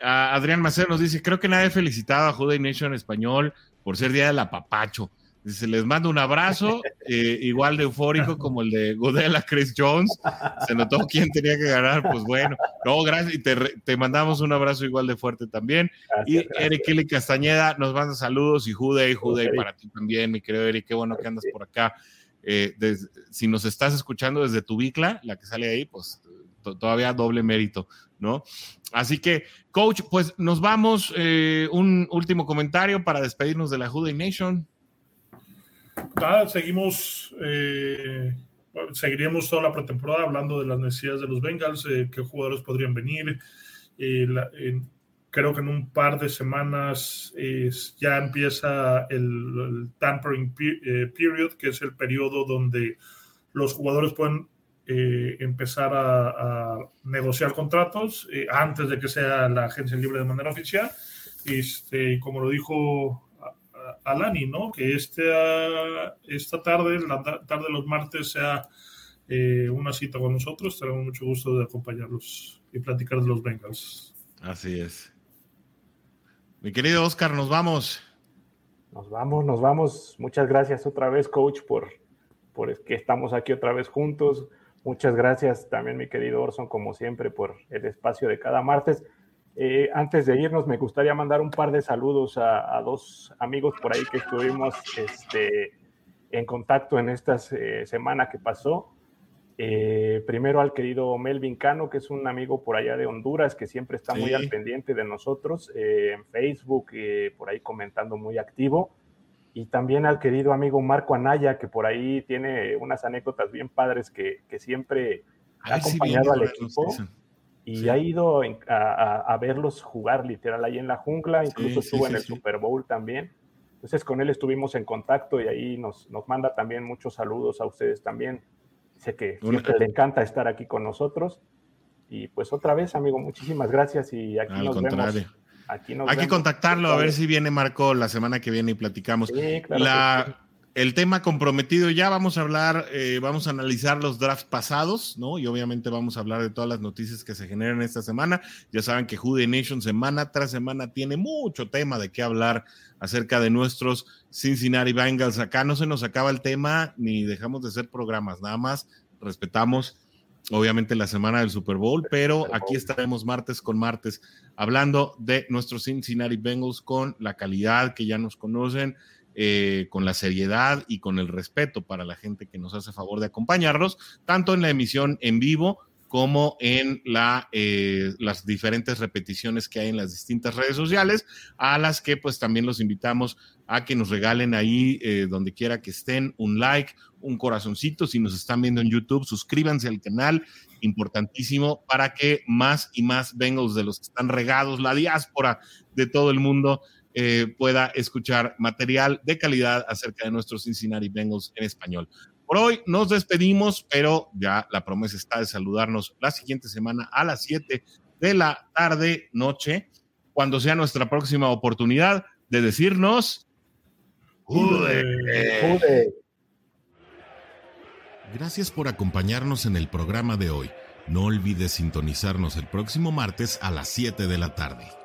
Adrián Macedo nos dice, creo que nadie ha felicitado a Juday Nation español por ser Día del Apapacho. Dice, les mando un abrazo, eh, igual de eufórico como el de Godela Chris Jones. Se notó quién tenía que ganar, pues bueno. No, gracias, y te, mandamos un abrazo igual de fuerte también. y Eric Kelly Castañeda nos manda saludos y Jude, Jude, para ti también, mi querido Eric, qué bueno que andas por acá. Eh, si nos estás escuchando desde tu bicla, la que sale ahí, pues todavía doble mérito, ¿no? Así que, coach, pues nos vamos. Eh, un último comentario para despedirnos de la Jude Nation seguimos, eh, toda la pretemporada hablando de las necesidades de los Bengals, eh, qué jugadores podrían venir. Eh, creo que en un par de semanas ya empieza el, tampering period, que es el periodo donde los jugadores pueden empezar a, negociar contratos antes de que sea la agencia libre de manera oficial. Este, como lo dijo Alani, ¿no? Que este, esta tarde, la tarde de los martes, sea eh, una cita con nosotros. Tenemos mucho gusto de acompañarlos y platicar de los Bengals. Así es. Mi querido Oscar, nos vamos. Nos vamos, nos vamos. Muchas gracias otra vez, coach, por, por que estamos aquí otra vez juntos. Muchas gracias también, mi querido Orson, como siempre, por el espacio de cada martes. Eh, antes de irnos, me gustaría mandar un par de saludos a, dos amigos por ahí que estuvimos este, en contacto en esta eh, semana que pasó. Eh, primero al querido Melvin Cano, que es un amigo por allá de Honduras, que siempre está muy al pendiente de nosotros, en Facebook, por ahí comentando muy activo. Y también al querido amigo Marco Anaya, que por ahí tiene unas anécdotas bien padres que, siempre ha acompañado al equipo y ha ido a, verlos jugar literal ahí en la jungla, incluso estuvo en el Super Bowl también. Entonces con él estuvimos en contacto y ahí nos, nos manda también muchos saludos a ustedes también. Sé que siempre le encanta estar aquí con nosotros. Y pues otra vez, amigo, muchísimas gracias y aquí nos vemos. Aquí Hay que contactarlo a ver si viene Marco la semana que viene y platicamos. Sí, claro la, el tema comprometido ya, vamos a hablar, eh, vamos a analizar los drafts pasados, ¿no? Y obviamente vamos a hablar de todas las noticias que se generan esta semana. Ya saben que Jude Nation semana tras semana tiene mucho tema de qué hablar acerca de nuestros Cincinnati Bengals. Acá no se nos acaba el tema ni dejamos de hacer programas, nada más respetamos obviamente la semana del Super Bowl, pero aquí estaremos martes con martes hablando de nuestros Cincinnati Bengals con la calidad que ya nos conocen eh, con la seriedad y con el respeto para la gente que nos hace favor de acompañarnos, tanto en la emisión en vivo como en la, eh, las diferentes repeticiones que hay en las distintas redes sociales, a las que pues también los invitamos a que nos regalen ahí, eh, donde quiera que estén, un like, un corazoncito, si nos están viendo en YouTube, suscríbanse al canal, importantísimo, para que más y más Bengals de los que están regados, la diáspora de todo el mundo, eh, pueda escuchar material de calidad acerca de nuestros Cincinnati Bengals en español. Por hoy nos despedimos, pero ya la promesa está de saludarnos la siguiente semana a las 7 de la tarde, noche, cuando sea nuestra próxima oportunidad de decirnos. Gracias por acompañarnos en el programa de hoy. No olvides sintonizarnos el próximo martes a las 7 de la tarde.